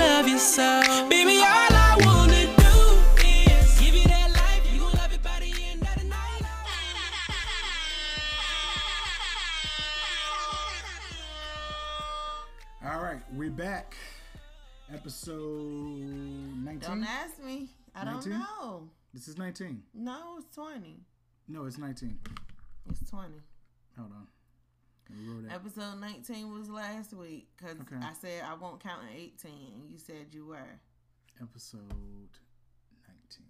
love you so. Baby, all I wanna do is give you that life. You gon' love it by the end of night. All right, we're back. Episode 19. Don't ask me. I don't know. This is 19. No, it's 20. No, it's 19. It's 20. Hold on. Let me roll that. Episode 19 was last week because Okay. I said I won't count in 18. and You said you were. Episode 19.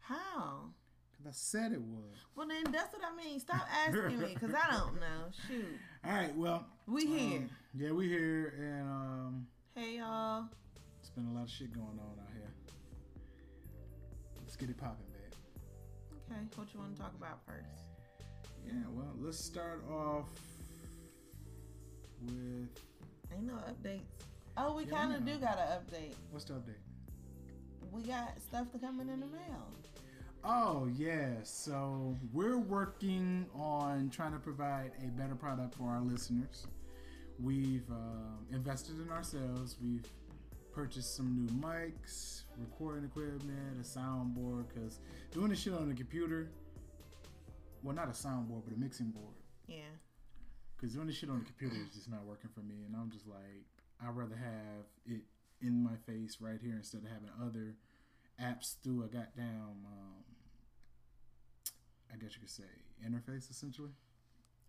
How? Because I said it was. Well, then that's what I mean. Stop asking me because I don't know. Shoot. All right, well. We here. um, yeah, we here, and um, hey, y'all. it's been a lot of shit going on out here. Let's get it popping, babe. Okay, what you want to talk about first? Yeah, well, let's start off with. Ain't no updates. Oh, we Yeah, kind of do got an update. What's the update? We got stuff to coming in the mail. Oh yeah, so we're working on trying to provide a better product for our listeners. We've um, invested in ourselves. We've purchased some new mics, recording equipment, a soundboard. Because doing this shit on the computer, well, not a soundboard, but a mixing board. Yeah. Because doing this shit on the computer is just not working for me, and I'm just like, I'd rather have it in my face right here instead of having other apps through a goddamn, um, I guess you could say, interface essentially.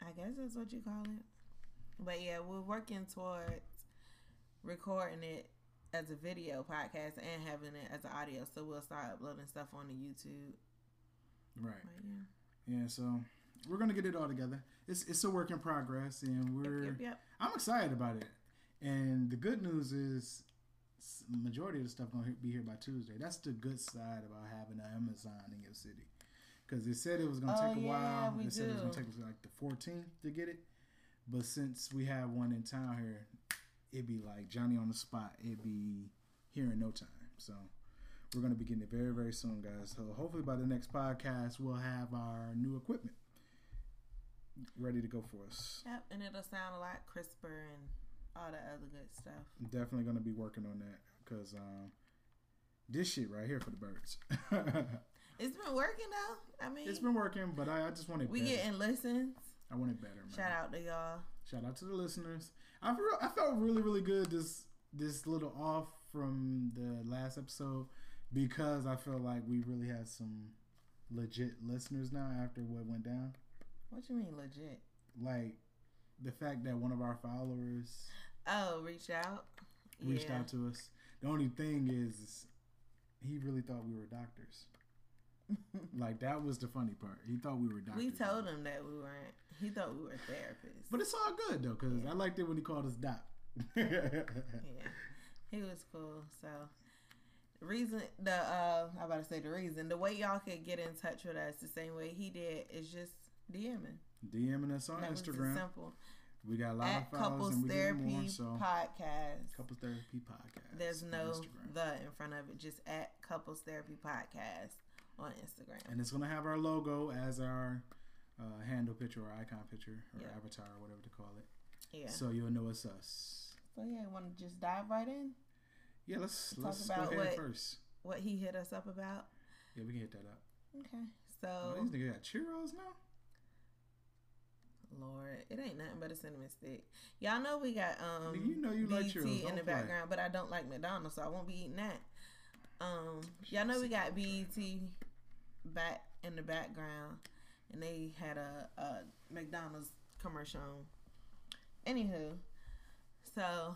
I guess that's what you call it. But yeah, we're working towards recording it as a video podcast and having it as an audio. So we'll start uploading stuff on the YouTube. Right. But yeah. Yeah. So we're gonna get it all together. It's it's a work in progress, and we're Yep, yep. I'm excited about it. And the good news is, majority of the stuff gonna be here by Tuesday. That's the good side about having an Amazon in your city, because it said it was gonna Oh, take a yeah, while. we it said it was gonna take like the 14th to get it, but since we have one in town here, it'd be like Johnny on the spot. It'd be here in no time. So. We're gonna be getting it very, very soon, guys. So hopefully by the next podcast, we'll have our new equipment ready to go for us. Yep, and it'll sound a lot crisper and all the other good stuff. definitely gonna be working on that because um, this shit right here for the birds. It's been working though. I mean, it's been working, but I, I just want it. we better. getting listens. I want it better, man. Shout out to y'all. Shout out to the listeners. I feel, I felt really really good this this little off from the last episode because I feel like we really had some legit listeners now after what went down. What you mean legit? Like the fact that one of our followers Oh, reach out. reached Yeah. out to us. The only thing is, he really thought we were doctors. Like that was the funny part. He thought we were doctors. We told him that we weren't. He thought we were therapists. But it's all good though, because I liked it when he called us doc. yeah, he was cool. So, the reason the uh, I about to say the reason the way y'all could get in touch with us the same way he did is just DMing. DMing us on That Instagram. simple. We got a lot At of followers Couples and we Therapy more. So Podcast. Couples Therapy Podcast. There's no Instagram. the in front of it. Just at Couples Therapy Podcast on Instagram. and it's gonna have our logo as our uh, handle picture or icon picture or Yeah. avatar or whatever to call it. Yeah. So you'll know it's us. So yeah, you want to just dive right in? Yeah, let's Talk let's go about what- first. What he hit us up about? Yeah, we can hit that up. Okay. Oh, So these niggas got churros now. Lord, it ain't nothing but a cinnamon stick. Y'all know we got um you know you like BT churros, in don't the play. background, but I don't like McDonald's, so I won't be eating that. Um, y'all know we got BET back in the background, and they had a, a McDonald's commercial. on. Anywho, so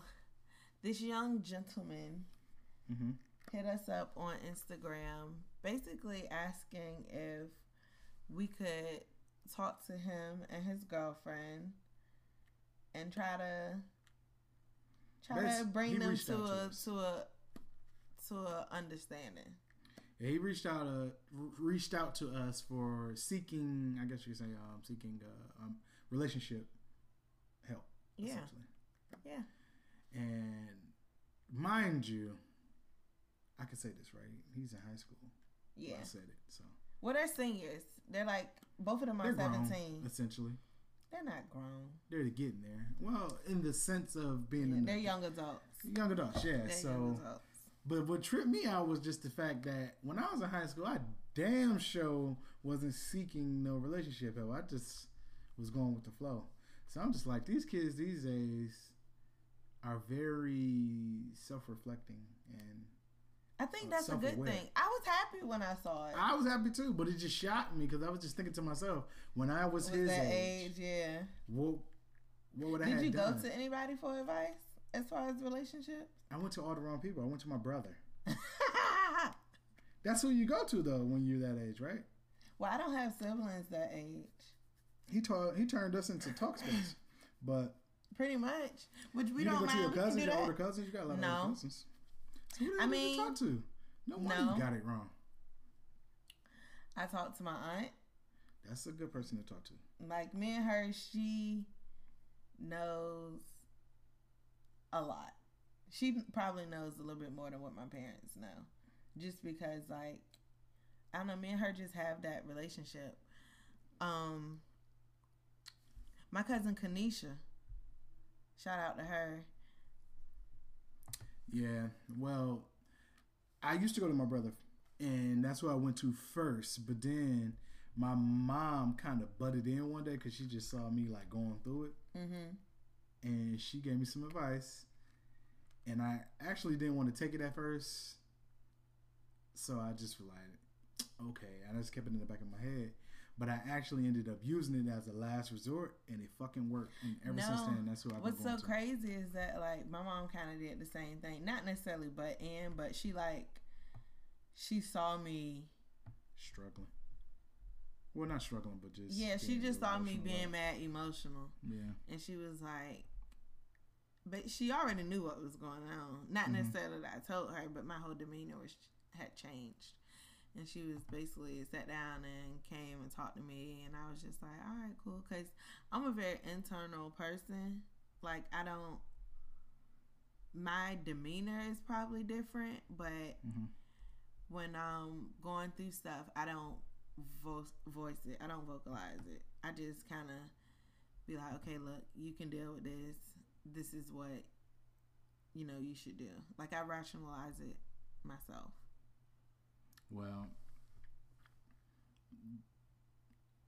this young gentleman Mm-hmm. hit us up on Instagram, basically asking if we could talk to him and his girlfriend and try to try Basi- to bring them to out to a to a to a understanding. Yeah, he reached out uh, reached out to us for seeking, I guess you could say, um, seeking uh, um, relationship help. Yeah. Yeah. And mind you, I can say this right. He's in high school. Yeah. I said it. So Well, they're seniors. They're like both of them are they're grown, seventeen. essentially. They're not grown. They're getting there. Well, in the sense of being Yeah, in they're the, young adults. young adults, yeah. They're so, young adults. but what tripped me out was just the fact that when I was in high school, I damn sure wasn't seeking no relationship help. I just was going with the flow. So I'm just like these kids these days are very self-reflecting and I think that's a good thing. I was happy when I saw it. I was happy too, but it just shocked me because I was just thinking to myself when I was, was his age, age, yeah. what what would I Did you done? go to anybody for advice as far as relationships? I went to all the wrong people. I went to my brother. That's who you go to though when you're that age, right? well, I don't have siblings that age. He taught he turned us into talk space, but Pretty much. Which we you don't go to mind. your cousins, your older cousins. You got a lot of No. older cousins. So who I hell did you mean, talk to? No wonder no. got it wrong. I talked to my aunt. That's a good person to talk to. Like me and her, she knows a lot. She probably knows a little bit more than what my parents know. Just because like I don't know, me and her just have that relationship. Um my cousin Kanisha. Shout out to her. Yeah. Well, I used to go to my brother, and that's who I went to first. But then my mom kind of butted in one day because she just saw me like going through it, Mm-hmm. and she gave me some advice. And I actually didn't want to take it at first, so I just was like, okay. I just kept it in the back of my head. But I actually ended up using it as a last resort, and it fucking worked. And ever since then, that's who I've been What's so to. crazy is that like my mom kind of did the same thing. Not necessarily but in, but she like she saw me. Struggling. Well, not struggling, but just Yeah, she just saw me being about mad emotional. Yeah. and she was like, but she already knew what was going on. Not Mhm. necessarily that I told her, but my whole demeanor was had changed. And she was basically sat down and came and talked to me, and I was just like, all right, cool, because I'm a very internal person. Like I don't, my demeanor is probably different, but Mhm. when I'm going through stuff, I don't vo- voice it. I don't vocalize it. I just kind of be like, okay, look, you can deal with this. This is what you know you should do. Like I rationalize it myself. Well,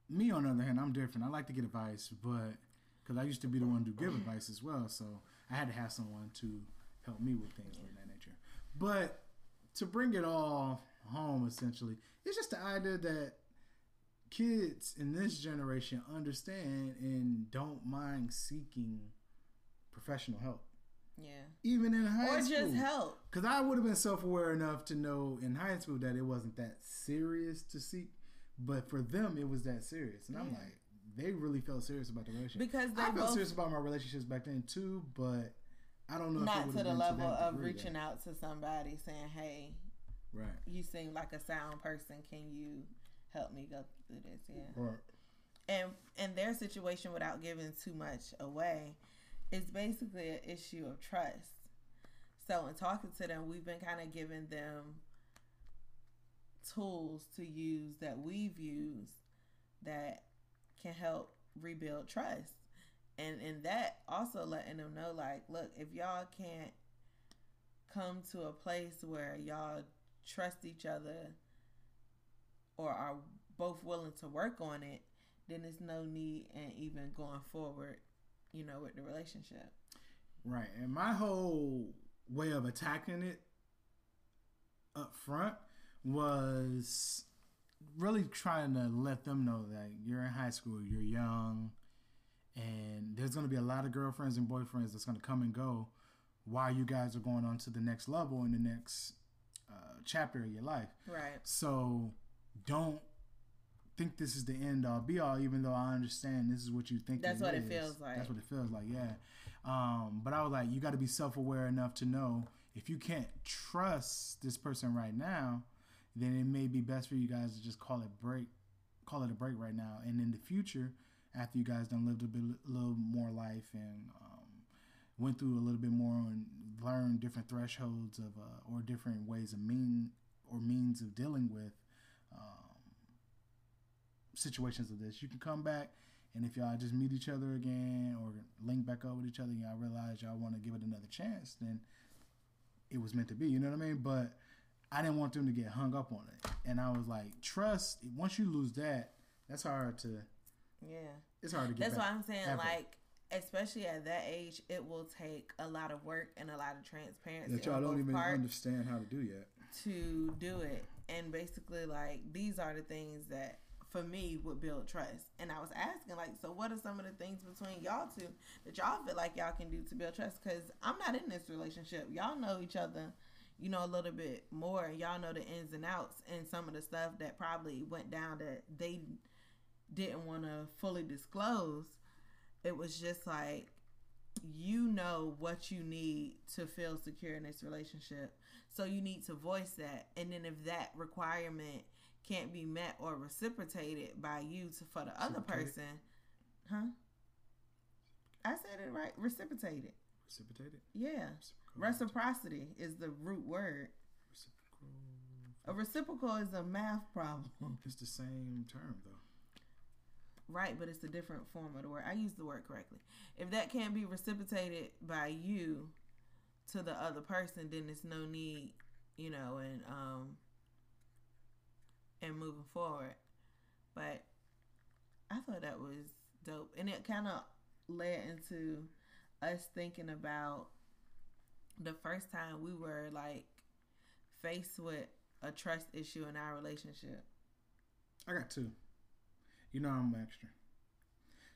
me on the other hand, I'm different. I like to get advice, but because I used to be the one to give advice as well, so I had to have someone to help me with things of that nature. But to bring it all home, essentially, it's just the idea that kids in this generation understand and don't mind seeking professional help, Yeah. even in high Or school. Or just help. Because I would have been self aware enough to know in high school that it wasn't that serious to seek, but for them it was that serious, and I'm like, they really felt serious about the relationship. Because they I felt serious about my relationships back then too, but I don't know. if it not to the been level that of reaching that- out to somebody saying, "Hey, Right. you seem like a sound person. Can you help me go through this?" Yeah. Or and in their situation without giving too much away it's basically an issue of trust. So in talking to them we've been kind of giving them tools to use that we've used that can help rebuild trust. And in that also letting them know like look if y'all can't come to a place where y'all trust each other or are both willing to work on it then there's no need in even going forward, you know, with the relationship. right, and my whole way of attacking it up front was really trying to let them know that you're in high school, you're young, and there's going to be a lot of girlfriends and boyfriends that's going to come and go while you guys are going on to the next level in the next uh, chapter of your life. Right. So don't think this is the end all be all, even though I understand this is what you think. That's what it is. feels like. That's what it feels like, yeah. Um, but I was like, you got to be self aware enough to know if you can't trust this person right now, then it may be best for you guys to just call it break, call it a break right now, and in the future, after you guys done lived a bit, a little more life and um, went through a little bit more and learned different thresholds of uh, or different ways of mean or means of dealing with situations of this. You can come back And if y'all just meet each other again or link back up with each other, and y'all realize y'all want to give it another chance, then it was meant to be. You know what I mean? But I didn't want them to get hung up on it, and I was like, trust. Once you lose that, that's hard to. Yeah. It's hard to get. That's back, why I'm saying, ever. like, especially at that age, it will take a lot of work and a lot of transparency that y'all don't even understand how to do yet. to do it. And basically, like, these are the things that, for me, would build trust. And I was asking, like, so what are some of the things between y'all two that y'all feel like y'all can do to build trust? Because I'm not in this relationship. Y'all know each other, you know, a little bit more. And y'all know the ins and outs and some of the stuff that probably went down that they didn't want to fully disclose. It was just like, you know what you need to feel secure in this relationship. So you need to voice that. And then if that requirement can't be met or reciprocated by you to for the other person, huh? I said it right. Reciprocated. Reciprocated. Yeah. Reciprocity is the root word. Reciprocal. A reciprocal is a math problem. It's the same term though. Right, but it's a different form of the word. I used the word correctly. If that can't be reciprocated by you to the other person, then it's no need, you know, and um and moving forward. But I thought that was dope. And it kind of led into us thinking about the first time we were like faced with a trust issue in our relationship. I got two. You know I'm extra.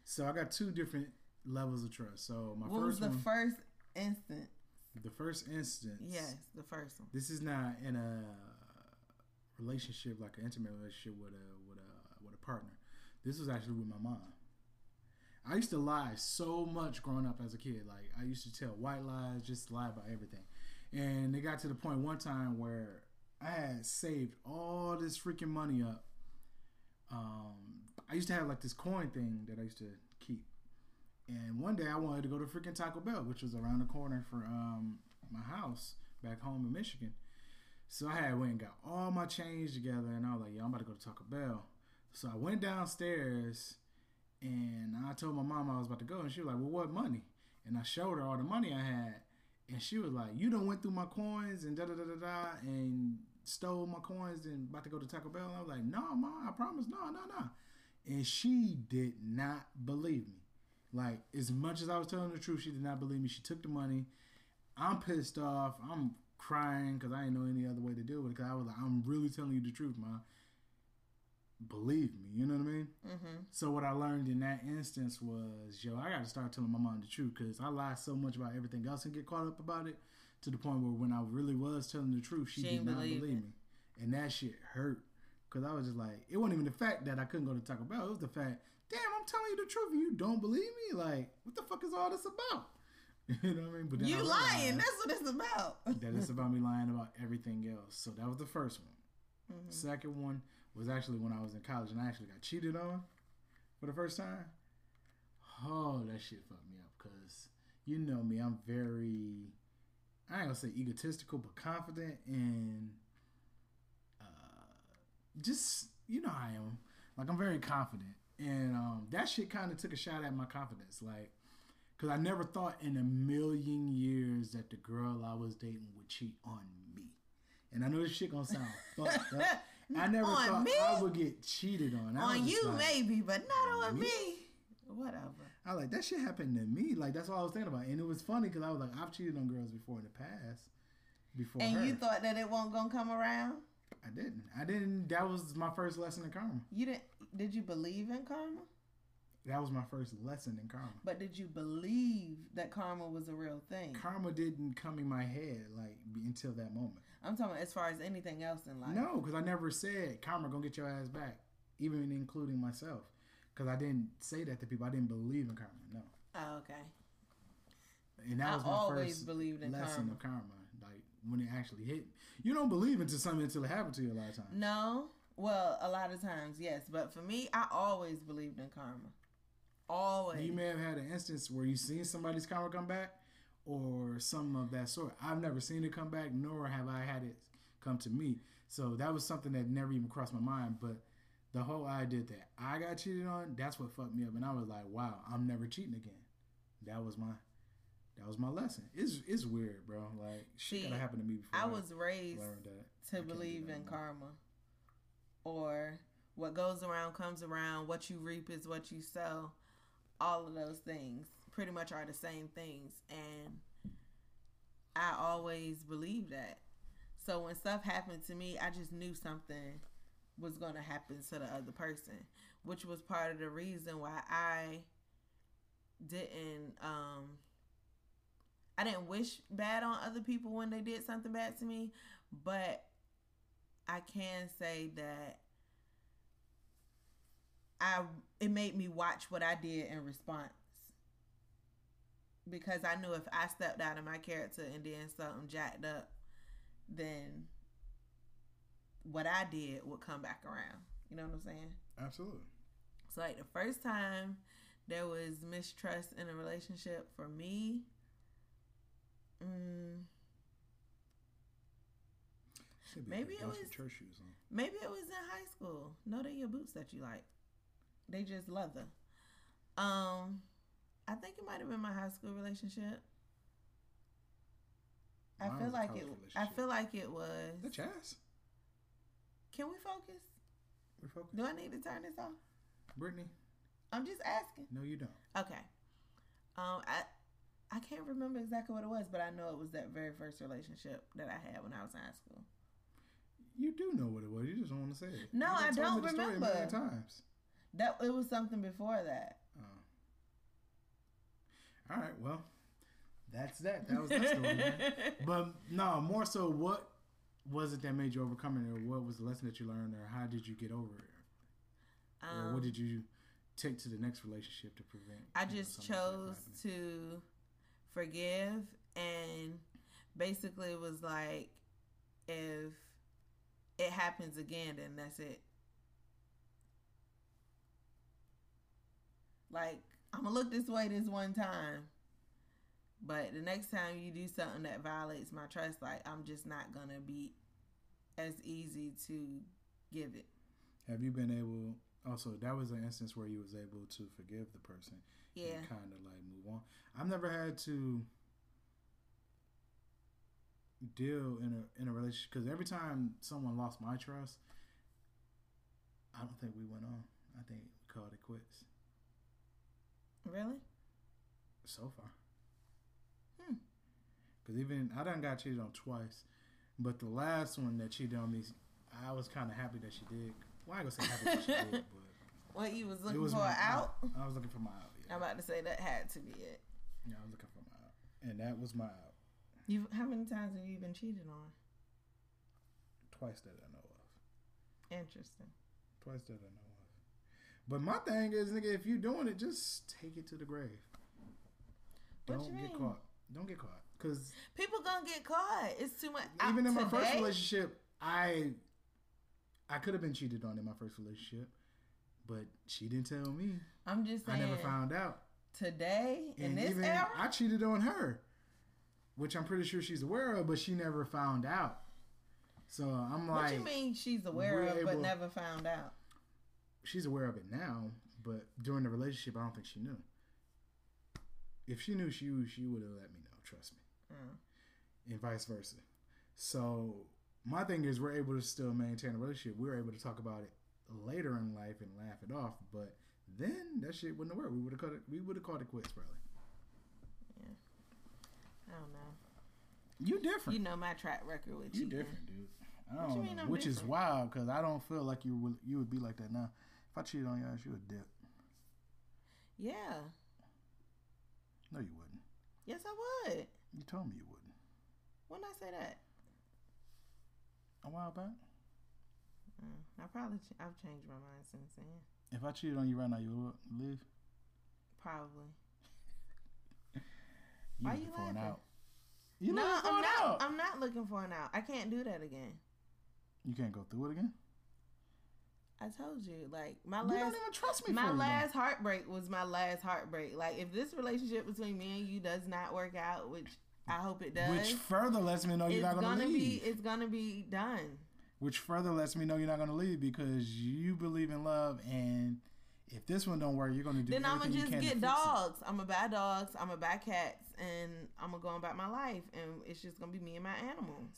So I got two different levels of trust. So my what was first the one, first instant? the first instance. Yes, the first one. This is not in a relationship like an intimate relationship with a with a with a partner. This was actually with my mom. I used to lie so much growing up as a kid. Like I used to tell white lies, just lie about everything. And it got to the point one time where I had saved all this freaking money up. Um, I used to have like this coin thing that I used to keep. And one day I wanted to go to freaking Taco Bell, which was around the corner for um, my house back home in Michigan. So I had went and got all my change together, and I was like, "Yo, I'm about to go to Taco Bell." So I went downstairs, and I told my mom I was about to go, and she was like, "Well, what money?" And I showed her all the money I had, and she was like, "You don't went through my coins and da da da da da, and stole my coins and about to go to Taco Bell." And I was like, "No, mom, I promise, no, no, no." And she did not believe me. Like as much as I was telling the truth, she did not believe me. She took the money. I'm pissed off. I'm crying because I didn't know any other way to deal with it. Because I was like, I'm really telling you the truth, ma. Believe me, you know what I mean. Mm-hmm. So what I learned in that instance was, yo, I got to start telling my mom the truth because I lie so much about everything else and get caught up about it to the point where when I really was telling the truth, she, She did not believe believe me, and that shit hurt because I was just like, it wasn't even the fact that I couldn't go to Taco Bell; it was the fact, damn, I'm telling you the truth and you don't believe me. Like, what the fuck is all this about? you know what I mean? But You lying. realized That's what it's about. that it's about me lying about everything else. So that was the first one. Mhm. Second one was actually when I was in college and I actually got cheated on for the first time. Oh, that shit fucked me up because you know me, I'm very, I ain't gonna say egotistical, but confident and uh, just, you know how I am. Like, I'm very confident. And um, that shit kind of took a shot at my confidence. Like, because I never thought in a million years that the girl I was dating would cheat on me. And I know this shit gonna sound fucked up. I never On thought me? I would get cheated on. I on you, like, maybe, but not on Me? me. Whatever. I like that shit happened to me. Like that's all I was thinking about, and it was funny because I was like, I've cheated on girls before in the past. Before And her, you thought that it wasn't gonna come around? I didn't. I didn't. That was my first lesson in karma. You didn't? Did you believe in karma? That was my first lesson in karma. But did you believe that karma was a real thing? Karma didn't come in my head like until that moment. I'm talking as far as anything else in life. No, because I never said karma gonna get your ass back, even including myself. Because I didn't say that to people. I didn't believe in karma. No, Oh, okay. and that I was my always first believed in lesson karma. of karma. Like when it actually hit. You don't believe into something until it happened to you a lot of times. No. Well, a lot of times, yes. But for me, I always believed in karma. Always. You may have had an instance where you seen somebody's karma come back, or something of that sort. I've never seen it come back, nor have I had it come to me. So that was something that never even crossed my mind. But the whole I did that. I got cheated on. That's what fucked me up, and I was like, wow, I'm never cheating again. That was my that was my lesson. It's it's weird, bro. Like shit See, gotta to me before I was raised that. to can't believe that in karma or what goes around comes around what you reap is what you sow all of those things pretty much are the same things and i always believed that. So when stuff happened to me i just knew something was going to happen to the other person which was part of the reason why i didn't um i didn't wish bad on other people when they did something bad to me but I can say that I it made me watch what I did in response because I knew if I stepped out of my character and then something jacked up, then what I did would come back around. You know what I'm saying? Absolutely. So like the first time there was mistrust in a relationship for me, mm, Maybe it was- church shoes on. Maybe it was in high school. No, they're your boots that you like. They just leather. Um, I think it might have been my high school relationship. I Mine feel like it. I feel like it was. The chaz. Can we focus? We're focused. Do I need to turn this off? Brittany, I'm just asking. no, you don't. Okay. Um, I I can't remember exactly what it was, but I know it was that very first relationship that I had when I was in high school. You do know what it was. You just don't want to say it. No, I don't me the story a million remember. times. That it was something before that. Oh. All right. Well, that's that. That was that story. man. But no, more so, what was it that made you overcome it, or what was the lesson that you learned, or how did you get over it, or Um, what did you take to the next relationship to prevent? I know, just something like that from chose to forgive and basically it was like if it happens again then that's it. Like I'm gonna look this way this one time. But the next time you do something that violates my trust, like I'm just not gonna be as easy to give it. Have you been able? Also, that was an instance where you was able to forgive the person Yeah. kind of like move on. I've never had to deal in a in a relationship because every time someone lost my trust, I don't think we went on. I think we called it quits Really? so far. Hmm. Because even I done got cheated on twice, but the last one that cheated on me, I was kind of happy that she did. Well, I gonna say happy that she did, but What you was looking was for my out? I was looking for my out. Yeah. I'm about to say that had to be it. Yeah, I was looking for my out, and that was my out. You how many times have you been cheated on? Twice that I know of. Interesting. Twice that I know of. But my thing is, nigga, if you're doing it, just take it to the grave. What Don't get mean? caught. Don't get caught. Cause People gonna get caught. It's too much. Even in my first relationship, I I could have been cheated on in my first relationship, but she didn't tell me. I'm just I never found out. today in And this even era. I cheated on her, which I'm pretty sure she's aware of, but she never found out. So I'm like, what you mean she's aware of but never found out? She's aware of it now, but during the relationship, I don't think she knew. If she knew, she would- she would have let me know. Trust me, Mm. and vice versa. So my thing is, we're able to still maintain a relationship. We're able to talk about it later in life and laugh it off. But then that shit wouldn't have worked. We would have cut it. We would have called it quits, probably. Yeah, I don't know. You different. You know my track record with You cheating. different, dude. I don't you Which is wild because I don't feel like you would you would be like that now. If I cheated on your ass, you would dip. Yeah. No, you wouldn't. Yes, I would. You told me you wouldn't When did I say that, a while back. mm, I probably ch- I've changed my mind since then. If I cheated on you right now, you would leave. Probably. You Why looking you for an laughing? out. You no, I'm not. out. I'm not looking for an out. I can't do that again. You can't go through it again. I told you, like my You don't last even trust me. my last heartbreak was my last heartbreak. Like if this relationship between me and you does not work out, which I hope it does, which further lets me know you're not gonna, gonna be leave. it's gonna be done. which further lets me know you're not gonna leave because you believe in love, and if this one don't work, you're gonna do Then I'm gonna just get to fix it. dogs. I'm gonna buy dogs. I'm gonna buy cats, and I'm gonna go about my life, and it's just gonna be me and my animals,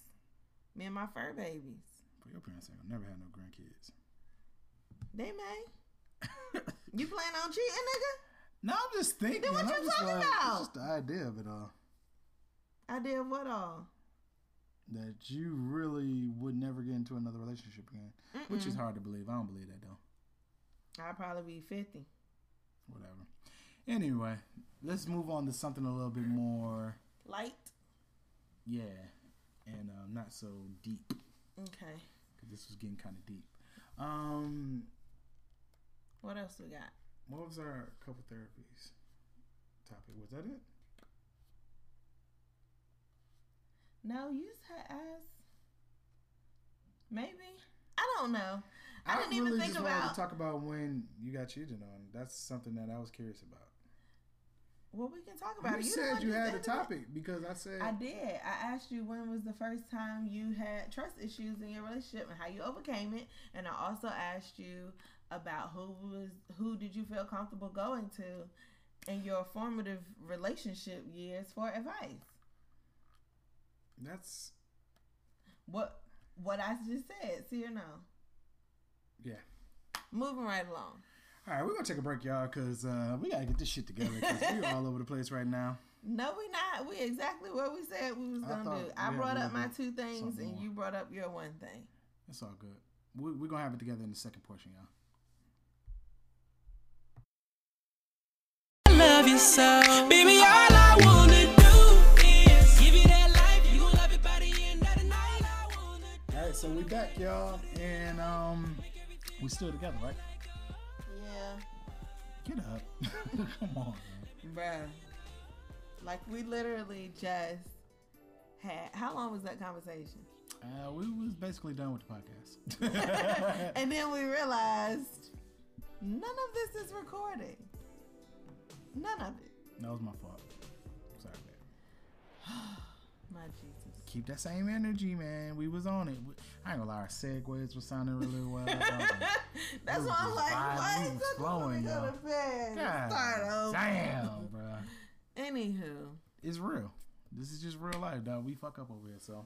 me and my fur babies. But your parents ain't gonna never have no grandkids. They may. You plan on cheating, nigga? No, I'm just thinking. Then what I'm you talking like, about? It's just the idea of it all. Idea did what all? That you really would never get into another relationship again, which is hard to believe. I don't believe that though. I'd probably be fifty. Whatever. Anyway, let's move on to something a little bit more, Light. yeah, and um, not so deep. Okay. Because this was getting kind of deep. Um, What else we got? what was our couple therapies topic? Was that it? No, you said ass. Maybe. I don't know. I, didn't even think just wanted about. to talk about when you got cheated on. That's something that I was curious about. well, we can talk about You it. the said you had it. topic because I said I did. I asked you when was the first time you had trust issues in your relationship and how you overcame it, and I also asked you about who was who did you feel comfortable going to in your formative relationship years for advice. that's What what I just said, see or no? yeah. Moving right along. All right, we're gonna take a break, y'all, because uh, we gotta get this shit together. Because we're all over the place right now. No, we not. We exactly what we said we was gonna thought do. I brought up my two things, and more. you brought up your one thing. It's all good. We, we're gonna have it together in the second portion, y'all. I so. Baby, all I wanna do is give you that life. You gon' love it by the end of the night. All right, so we back, y'all, and um, we still together, right? Yeah. Get up, come on, man. Bruh. Like we literally just had how long was that conversation? Uh, we was basically done with the podcast. and then we realized none of this is recording. None of it. that was my fault. Sorry, man. My Jesus. Keep that same energy, man. We was on it. We- I ain't gonna lie, our segues were sounding really well. That's why I'm like, why is that flowing, going to yo. bed? God Start over. damn, bro. Anywho, It's real. This is just real life, dog. We fuck up over here, so.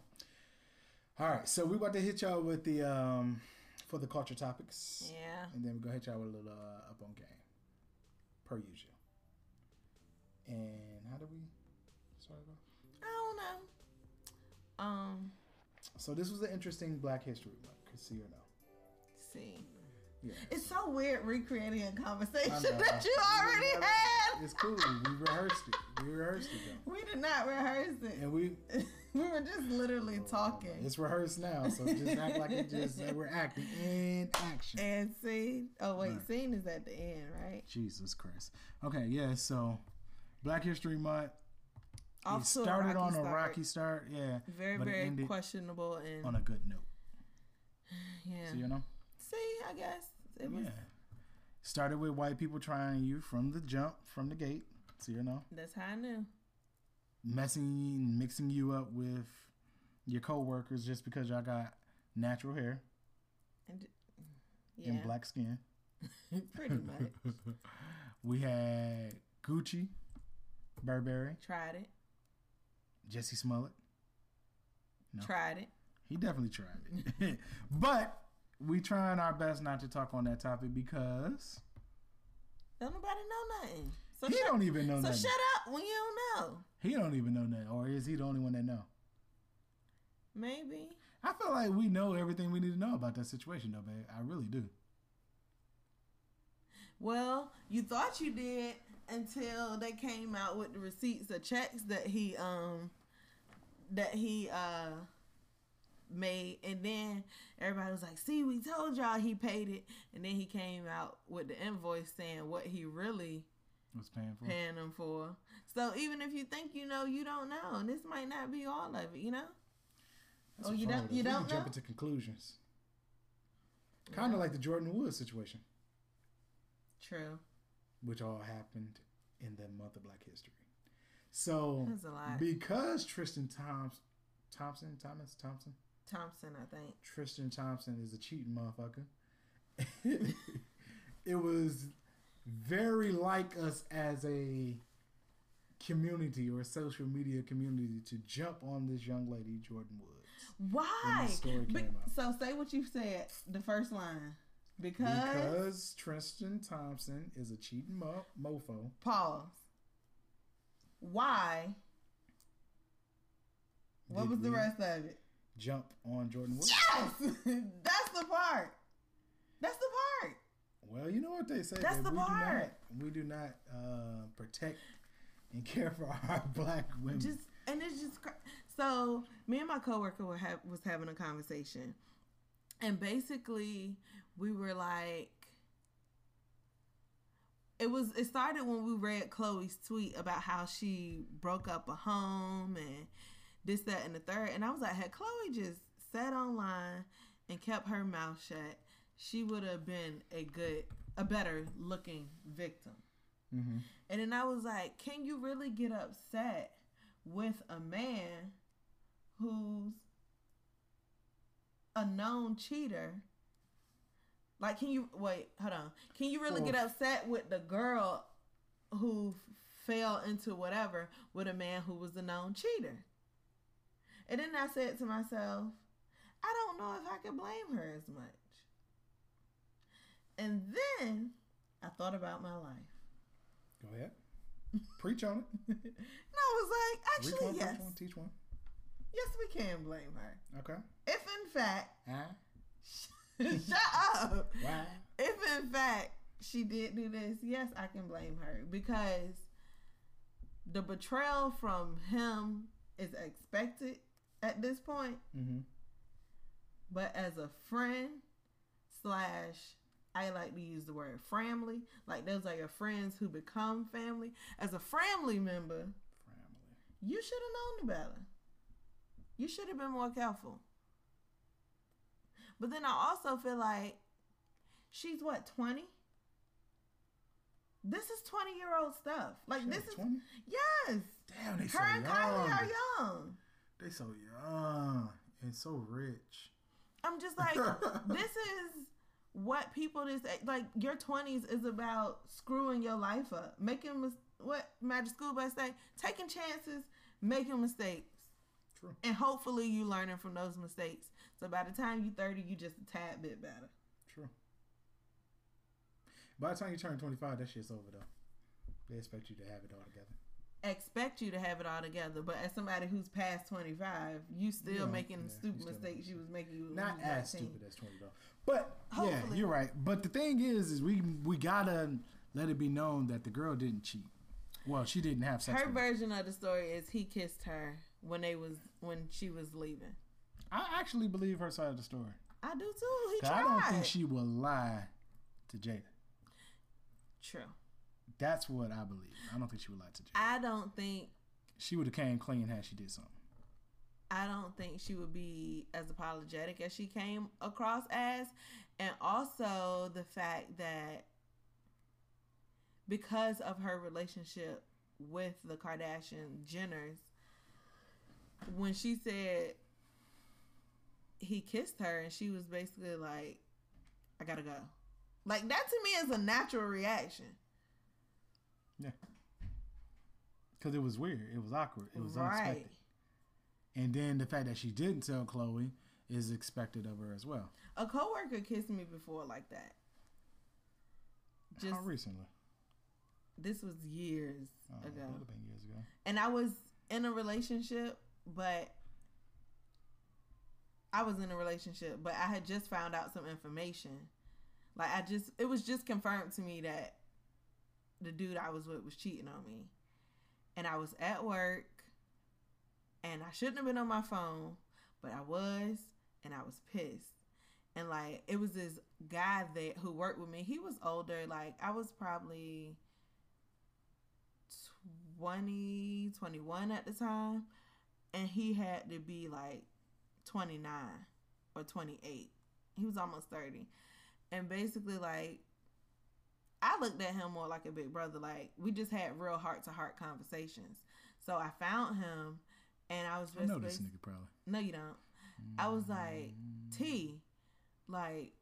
All right, so we about to hit y'all with the um for the culture topics, yeah. and then we gonna hit y'all with a little uh, up on game, per usual. And how do we start off? I don't know. Um, So this was an interesting Black History Month. Could see or no? see. Yeah. It's so weird recreating a conversation that you already Never- had. It's cool. We rehearsed it. We rehearsed it though, We did not rehearse it. and we we were just literally talking. it's rehearsed now. So just act like it just that we're acting in action. And scene. Oh wait, Right. scene is at the end, right? Jesus Christ. Okay, yeah. So Black History Month. Off it a started rocky on a start. rocky start, yeah, Very, very questionable and on a good note. yeah. So you know, See, I guess it was. yeah. Started with white people trying you from the jump, from the gate. So you know, That's how I knew. messing, mixing you up with your coworkers just because y'all got natural hair And mm, yeah, and black skin. pretty much. we had Gucci, Burberry, Tried it. Jussie Smollett. No. Tried it. He definitely tried it. but we trying our best not to talk on that topic because Don't nobody know nothing. So he shut, don't even know nothing. so nothing. shut up when you don't know. He don't even know that, or is he the only one that know? Maybe. I feel like we know everything we need to know about that situation, though, babe. I really do. Well, you thought you did until they came out with the receipts of checks that he um that he uh made and then everybody was like, "See, we told y'all he paid it." And then he came out with the invoice saying what he really was paying for? paying them for. So even if you think you know, you don't know, and this might not be all of it, you know? That's Oh, you don't- you We don't jump into conclusions. Kind of like the Jordyn Woods situation, True. Which all happened in the month of Black History. So That's a lot. because Tristan Thompson, Thompson, Thomas, Thompson, Thompson, I think. Tristan Thompson is a cheating motherfucker. it was very like us as a community or social media community to jump on this young lady, Jordyn Woods. Why? the story Be- came out. so say what you said. The first line. Because, Because Tristan Thompson is a cheating mo- mofo. pause. Why? What did was the rest of it? Jump on Jordyn Woods. Yes, that's the part. That's the part. Well, you know what they say. That's that the we do not part. we do not uh, protect and care for our black women. Just and it's just so. Me and my coworker was having a conversation, and basically we were like, it was. It started when we read Khloé's tweet about how she broke up a home and this, that, and the third. And I was like, had Khloé just sat online and kept her mouth shut, she would have been a good, a better looking victim. Mhm. And then I was like, can you really get upset with a man who's a known cheater? Like, can you wait? Hold on. Can you really get upset with the girl who fell into whatever with a man who was a known cheater? And then I said to myself, I don't know if I could blame her as much. And then I thought about my life. Go ahead. Preach on it. And I was like, actually, one, yes. one, teach one. Yes, we can blame her. Okay. If in fact, Ah, shut up. why? If in fact she did do this, yes, I can blame her because the betrayal from him is expected at this point. Mm-hmm. But as a friend slash, I like to use the word family. Like those are your friends who become family. As a family member, Family. you should have known the better. You should have been more careful. But then I also feel like she's what, 20? This is 20 year old stuff. Like, Shit, this is. 20? Yes. Damn, they so young. Her and. Kylie are young. They so young and so rich. I'm just like, this is what people this like your 20s is about screwing your life up, making mis- what Magic School Bus say, taking chances, making mistakes. True. And hopefully you learning from those mistakes. So by the time you 30, you just a tad bit better. True. By the time you turn 25, that shit's over though. They expect you to have it all together. Expect you to have it all together, but as somebody who's past 25, you still Yeah, making yeah, stupid mistakes you was making. You Not as 19. stupid as 20 though. But yeah, you're right. But the thing is, is we we gotta let it be known that the girl didn't cheat. Well, she didn't have sex. Her version of the story is he kissed her when they was when she was leaving. I actually believe her side of the story. I do too. He tried. I don't think she will lie to Jada. True. That's what I believe. I don't think she would lie to Jada. I don't think She would have came clean had she did something. I don't think she would be as apologetic as she came across as. And also the fact that because of her relationship with the Kardashian Jenners, when she said he kissed her and she was basically like, I gotta go. Like that to me is a natural reaction. Yeah. Because it was weird. It was awkward. It was right. unexpected. And then the fact that she didn't tell Khloé is expected of her as well. A coworker kissed me before like that. Just How recently? this was years Oh, ago. That would have been years ago. and I was in a relationship, but I was in a relationship, but I had just found out some information. Like I just, it was just confirmed to me that the dude I was with was cheating on me, and I was at work, and I shouldn't have been on my phone, but I was, and I was pissed. And like it was this guy that who worked with me. He was older. Like I was probably 20, 21 at the time. And he had to be like 29 or 28. He was almost 30. And basically, like, I looked at him more like a big brother. Like, we just had real heart to heart conversations. So I found him and I was I just know this nigga probably. no, you don't. I was like, mm. T, like,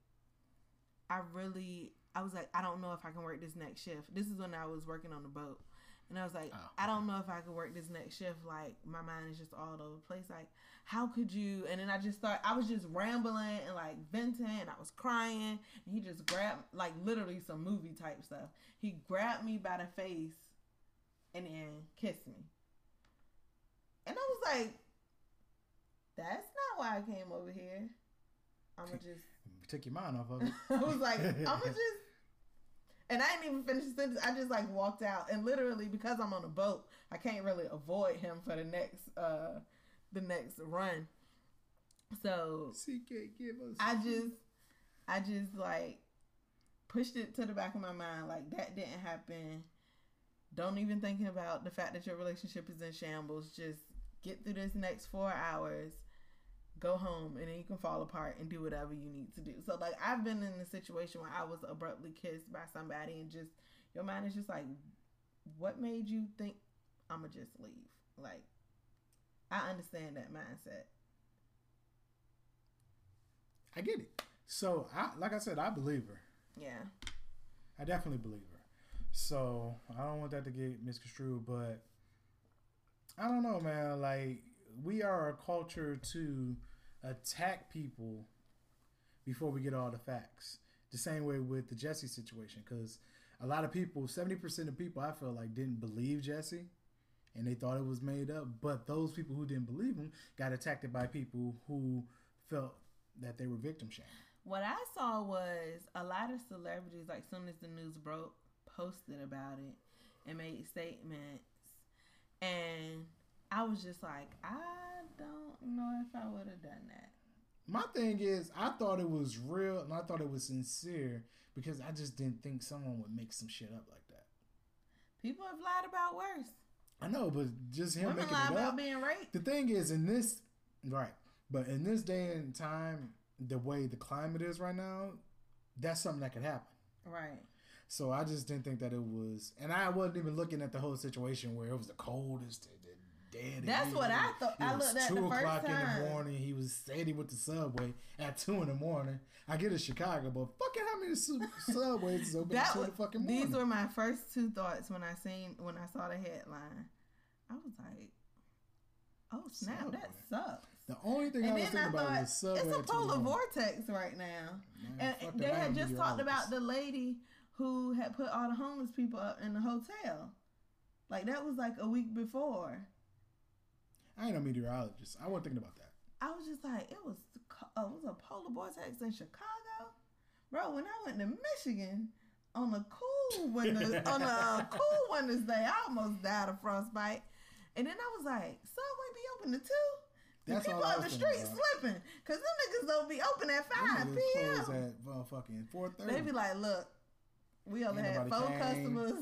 I really, I was like, I don't know if I can work this next shift. This is when I was working on the boat. And I was like, Oh. I don't know if I could work this next shift. Like, my mind is just all over the place. Like, how could you? And then I just start, I was just rambling and like venting and I was crying. And he just grabbed, like, literally some movie type stuff. He grabbed me by the face and then kissed me. And I was like, that's not why I came over here. I'ma just Took your mind off of it. I was like, I'ma just and I didn't even finish the sentence. I just like walked out and literally because I'm on a boat, I can't really avoid him for the next uh the next run. So CK, give us. I just I just like pushed it to the back of my mind like that didn't happen. Don't even think about the fact that your relationship is in shambles. Just get through this next 4 hours. Go home and then you can fall apart and do whatever you need to do. So like I've been in a situation where I was abruptly kissed by somebody and just your mind is just like what made you think I'ma just leave? Like I understand that mindset. I get it. So, I, like I said, I believe her. Yeah. I definitely believe her. So I don't want that to get misconstrued, but I don't know, man. Like we are a culture to attack people before we get all the facts. The same way with the Jussie situation, because a lot of people, seventy percent of people, I feel like didn't believe Jussie, and they thought it was made up. But those people who didn't believe him got attacked by people who felt that they were victim shamed. What I saw was a lot of celebrities, like soon as the news broke, posted about it and made statements. And I was just like, I don't know if I would have done that. My thing is, I thought it was real and I thought it was sincere because I just didn't think someone would make some shit up like that. People have lied about worse. I know, but just him Women making lie it about up. being raped. The thing is, in this, right, but in this day and time, the way the climate is right now, that's something that could happen. Right. So I just didn't think that it was, and I wasn't even looking at the whole situation where it was the coldest, the, dead. That's what I thought. I looked at two the first o'clock in the morning. He was standing with the subway at two in the morning. I get it, Chicago, but fucking how many su- subways is open at two in the fucking morning? these were my first two thoughts when I seen when I saw the headline. I was like, "Oh snap, Subway. that sucks." the only thing I was thinking I about thought was subway it's a at two in the polar vortex right now. Man, And they had just talked about the lady who had put all the homeless people up in the hotel. Like that was like a week before. I ain't a meteorologist. I wasn't thinking about that. I was just like, it was uh, it was a polar vortex in Chicago, bro. When I went to Michigan on a cool winter on a uh, cool winter's day, I almost died of frostbite. And then I was like, Subway be open to two. The That's people on the street about. slipping, cause them niggas don't be open at five niggas close p.m. at motherfucking four thirty. They be like, look, we only had four came. customers.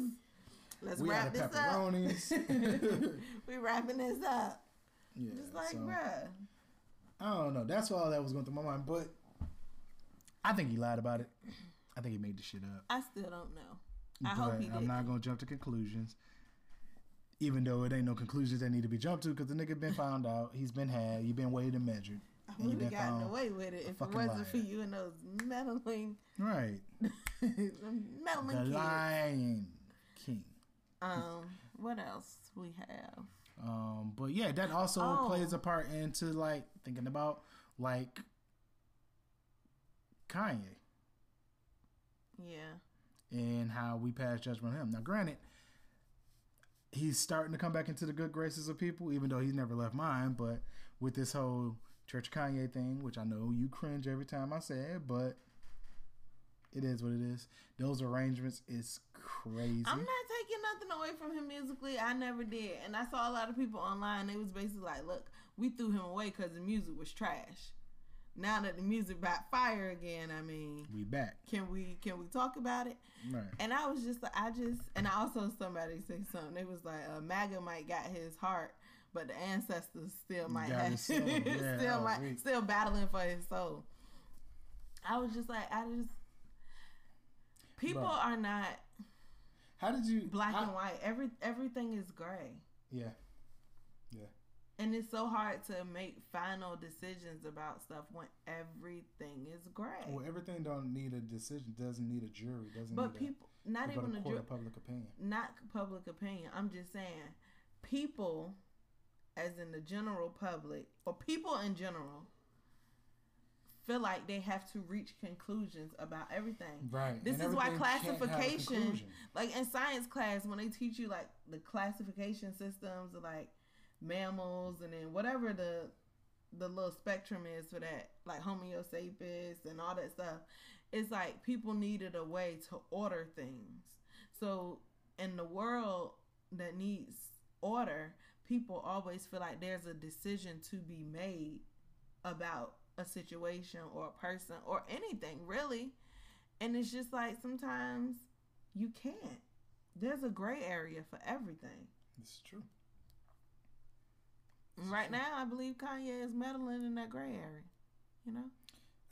Let's we wrap this up. we wrapping this up. Yeah, It's like, so, bruh. I don't know. That's all that was going through my mind. But I think he lied about it. I think he made the shit up. I still don't know. I but hope he I'm didn't. gonna jump to conclusions. Even though it ain't no conclusions that need to be jumped to, because the nigga been found out, he's been had, he been weighed and measured, I would have gotten away with it if it wasn't for you and those meddling, right. meddling The. Lion King. Um, what else we have? Um, but yeah, that also Oh. plays a part into like thinking about like Kanye Yeah, and how we pass judgment on him. Now, granted, he's starting to come back into the good graces of people, even though he's never left mine. But with this whole Church Kanye thing, which I know you cringe every time I say it, but it is what it is. Those arrangements is crazy. I'm not taking nothing away from him musically. I never did, and I saw a lot of people online. They was basically like, "Look, we threw him away because the music was trash." Now that the music back fire again, I mean, we back, can we can we talk about it? right? And I was just, I just, and I also somebody said something. It was like, uh, MAGA might got his heart, but the ancestors still might have. Yeah, still might, weak. still battling for his soul. I was just like, I just, people Bro. are not How did you black I- and white. Every everything is gray. Yeah. Yeah. And it's so hard to make final decisions about stuff when everything is gray. Well, everything don't need a decision. Doesn't need a jury. Doesn't but need people, not a, go even a court ju- of public opinion. not public opinion. I'm just saying, people, as in the general public, or people in general, feel like they have to reach conclusions about everything. Right. This and is why everything can't have a classification, like in science class, when they teach you like the classification systems of like mammals and then whatever the the little spectrum is for that, like Homo and all that stuff, it's like people needed a way to order things. So in the world that needs order, people always feel like there's a decision to be made about a situation or a person or anything really. And it's just like sometimes you can't. There's a gray area for everything. It's true. And right now, I believe Kanye is meddling in that gray area. You know?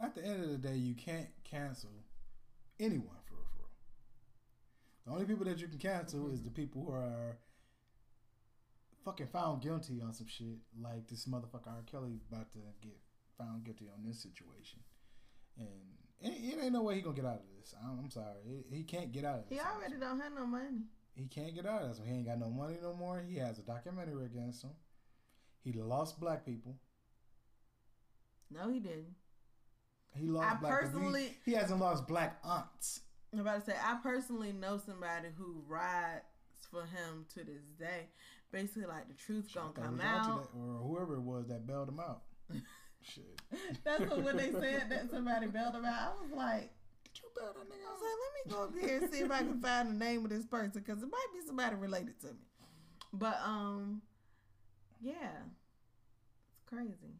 At the end of the day, you can't cancel anyone for real, for real. The only people that you can cancel is the mm-hmm. people who are fucking found guilty on some shit, like this motherfucker R. Kelly about to get found guilty on this situation, and it, it ain't no way he gonna get out of this. I'm, I'm sorry, he, he can't get out of this. He already don't have no money. He can't get out of this. He ain't got no money no more. He has a documentary against him. He lost black people. No, he didn't. He lost I black people. He- personally- he hasn't lost black aunts. I'm about to say, I personally know somebody who rides for him to this day. Basically, like the truth gonna come out. or whoever it was that bailed him out. Shit. That's what when they said that somebody bailed him out. I was like, Did you bail that nigga? I was like, let me go up here and see if I can find the name of this person because it might be somebody related to me. But um, yeah, it's crazy.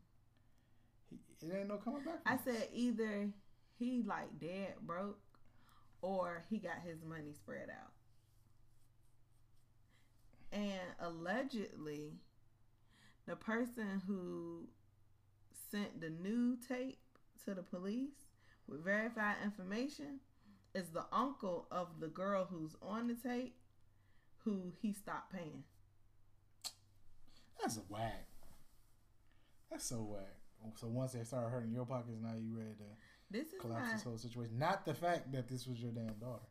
He- It ain't no coming back. I from said either he like dead broke or he got his money spread out. And allegedly, the person who sent the new tape to the police with verified information is the uncle of the girl who's on the tape who he stopped paying. That's a whack. That's so whack. So once they start hurting your pockets, now you ready to This is collapse my this whole situation. Not the fact that this was your damn daughter,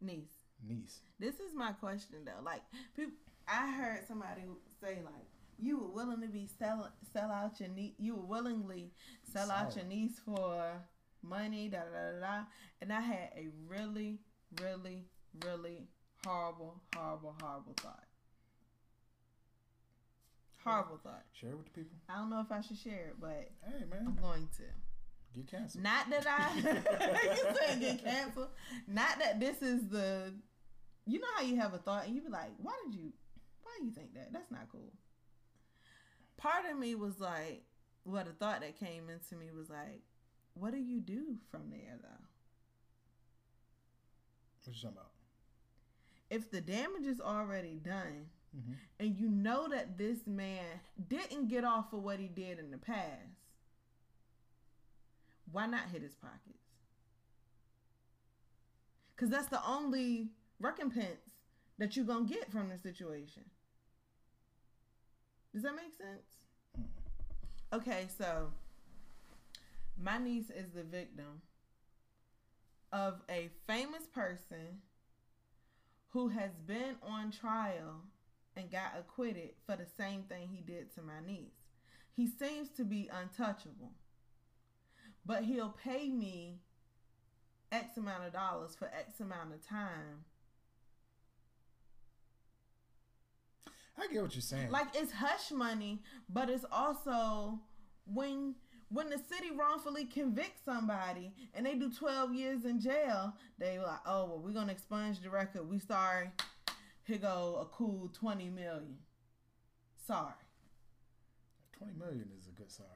niece. niece. This is my question though. Like, people, I heard somebody say like, you were willing to be sell sell out your niece. You were willingly sell out your niece for money. Da da da da. And I had a really, really, really horrible, horrible, horrible thought. Horrible thought. Share it with the people. I don't know if I should share it, but Hey man, I'm going to. get canceled. Not that I you said get canceled. Not that this is the you know how you have a thought and you be like, why did you why do you think that? That's not cool. Part of me was like, what a thought that came into me was like, what do you do from there though? What you talking about? If the damage is already done Mhm. and you know that this man didn't get off for what he did in the past, why not hit his pockets? Because that's the only recompense that you're going to get from the situation. Does that make sense? Okay, so my niece is the victim of a famous person who has been on trial and got acquitted for the same thing he did to my niece. He seems to be untouchable, but he'll pay me X amount of dollars for X amount of time. I get what you're saying. Like it's hush money, but it's also when when the city wrongfully convicts somebody and they do 12 years in jail, they like, oh well, we're gonna expunge the record. We sorry. Here go a cool 20 million. Sorry. Twenty million is a good sorry.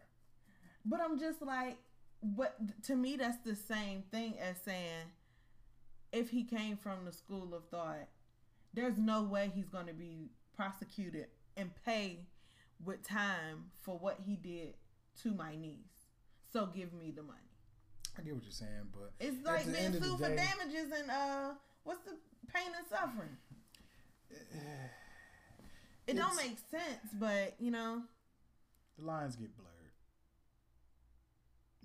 But I'm just like, but to me, that's the same thing as saying if he came from the school of thought, there's no way he's going to be prosecuted and pay with time for what he did to my niece. So give me the money. I get what you're saying, but It's like being sued for damages and uh, what's the pain and suffering? It don't make sense, but you know, the lines get blurred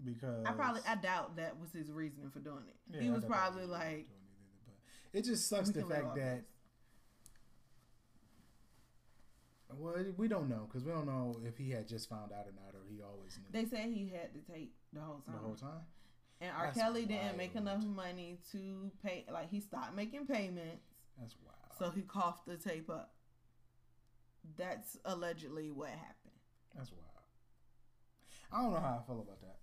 because I probably I doubt that was his reasoning for doing it. Yeah, he was probably like, it either, it just sucks the fact that this. Well we don't know because we don't know if he had just found out or not or he always knew they said he had to take the whole time. the whole time. And R. That's Kelly didn't make enough money to pay. Like he stopped making payments, That's wild. so he coughed the tape up. That's allegedly what happened. That's wild. I don't know how I feel about that.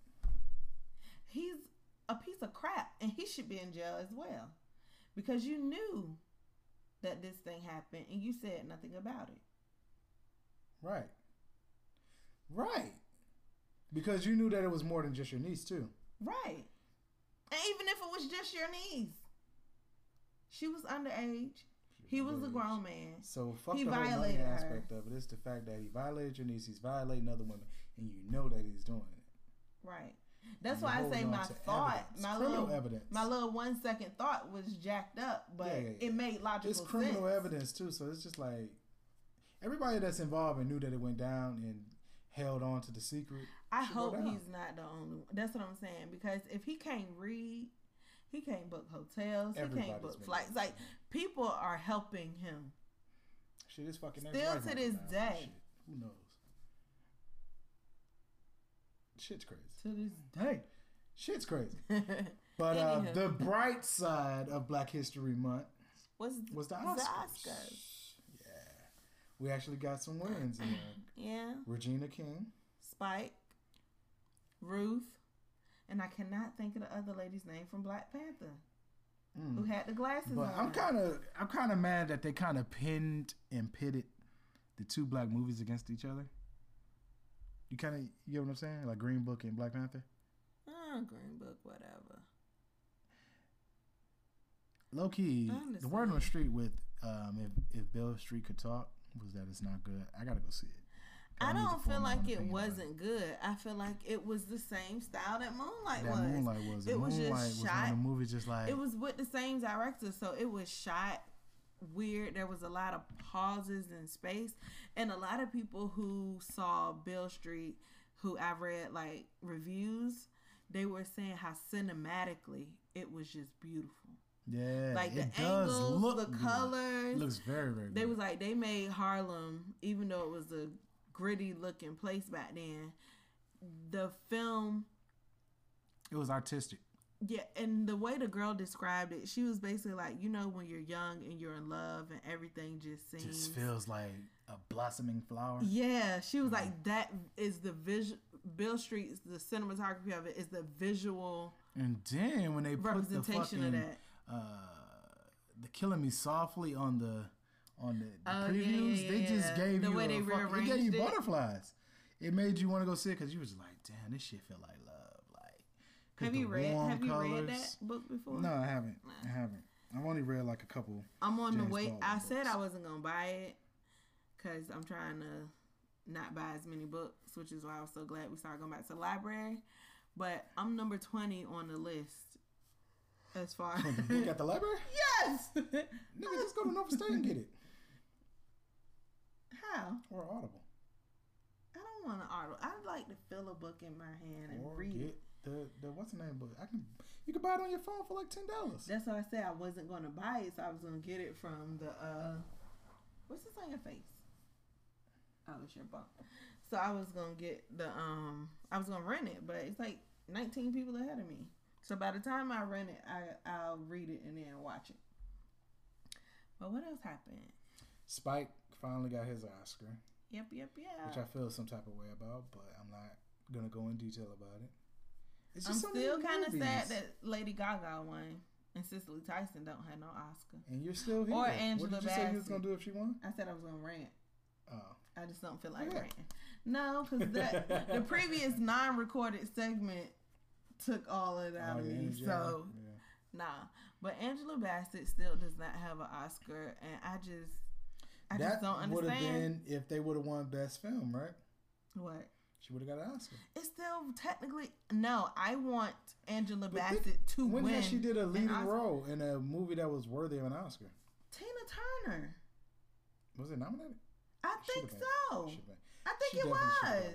He's a piece of crap, and he should be in jail as well, because you knew that this thing happened and you said nothing about it. Right. Right. Because you knew that it was more than just your niece too. Right. And even if it was just your niece, she was underage. He was a grown man. So fuck He the whole money violated her. aspect of it. It's the fact that he violated your niece. He's violating other women, and you know that he's doing it. Right. That's And why I say my thought, evidence. my criminal little, evidence. my little one second thought was jacked up, but Yeah, yeah, yeah. it made logical it's criminal sense. evidence too. So it's just like everybody that's involved and knew that it went down and held on to the secret. I hope he's not the only. one. That's what I'm saying because if he can't read, he can't book hotels. He can't book flights. Like people are helping him. Shit is fucking Still to this down. day. Shit. Who knows? Shit's crazy. To this day. Shit's crazy. But uh, the bright side of Black History Month What's was the the Oscars. We actually got some wins in there. Yeah, Regina King. Spike, Ruth, and I cannot think of the other lady's name from Black Panther who Mm. had the glasses But on. I'm kind of I'm kind of mad that they kind of pinned and pitted the two black movies against each other. You kind of you get what I'm saying? Like Green Book and Black Panther. Oh, Green Book, whatever. Low key, the word on the street with um, if if Beale Street could talk was that it's not good. I gotta go see it. I to don't feel like it wasn't good. I feel like it was the same style that Moonlight That was. Moonlight was. It was just Moonlight was one shot- of the movies just like It was with the same director, so it was shot weird. There was a lot of pauses in space, and a lot of people who saw Beale Street, who I've read like reviews, they were saying how cinematically it was just beautiful. Yeah, Like it the does angles, look the colors. It looks very very. They good. was like they made Harlem, even though it was a gritty looking place back then. The film it was artistic. Yeah, and the way the girl described it, she was basically like, you know, when you're young and you're in love and everything just seems. Just feels like a blossoming flower. yeah, she was like, mm-hmm. that is the visual. Beale Street's the cinematography of it is the visual And then when they put the representation fucking of that. Uh, the killing me softly on the on the, the Oh, yeah, previews, yeah, they just yeah. gave The you way they fuck- it gave you it. butterflies. It made you want to go see it because you was like, damn, this shit feel like love. Like, Have you read? Have you read that book before? No, I haven't. I haven't. I've only read like a couple. I'm on the James wait. Baldwin I said. I wasn't gonna buy it because I'm trying to not buy as many books, which is why I was so glad we started going back to the library. But I'm number 20 on the list as far The book at the library? yes. Nigga, just go to Nova State and get it. How? Or Audible. I don't want to article. I'd like to feel a book in my hand and Or read it. the, the what's the name book? I can you can buy it on your phone for like ten dollars. That's why I said I wasn't gonna buy it, so I was gonna get it from the uh, what's this on your face? Oh, it's your bump. So I was gonna get the um, I was gonna rent it, but it's like 19 people ahead of me. So by the time I rent it, I I'll read it and then watch it. But what else happened? Spike finally got his Oscar, Yep, yep, yeah. which I feel some type of way about, but I'm not gonna go in detail about it. It's I'm so still kind of sad that Lady Gaga won and Cicely Tyson don't have no Oscar. and you're still here. Or Angela what did you say you was gonna do if she won? I said I was gonna rant. Oh, I just don't feel like Yeah. ranting. No, because the the previous non-recorded segment took all of it out Oh, of yeah, me. yeah, So yeah. nah. But Angela Bassett still does not have an Oscar, and I just I just that don't understand. would have been if they would have won Best Film, right? what. She would have got an Oscar. It's still technically no. I want Angela But think- Bassett to when win. has she did a leading role in a movie that was worthy of an Oscar? Tina Turner. Was it nominated? I think so. I think She it was.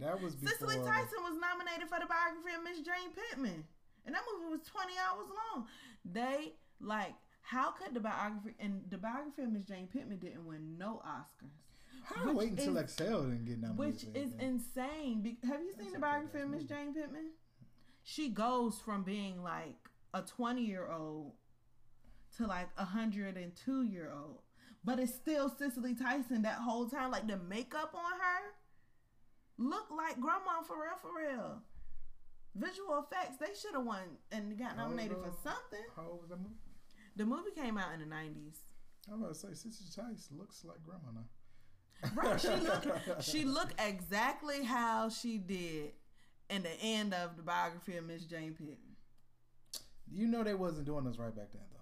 That. Was before. Cicely Tyson was nominated for the biography of Miss Jane Pittman, and that movie was twenty hours long. They like how could the biography and the biography of Miss Jane Pittman didn't win no Oscars, How Waiting to Exhale didn't get nominated? which is anything? insane. Be- Have you seen That's the biography of Miss. Jane Pittman? She goes from being like a twenty year old to like a hundred and two year old, but it's still Cicely Tyson that whole time. Like the makeup on her look like grandma for real, for real. Visual effects, they should have won and got nominated for uh, something. How old was that movie? The movie came out in the nineties. I was about to say, Sister Chase looks like grandma now. Right, she look she look exactly how she did in the end of the biography of Miss Jane Pittman, You know they wasn't doing this right back then though.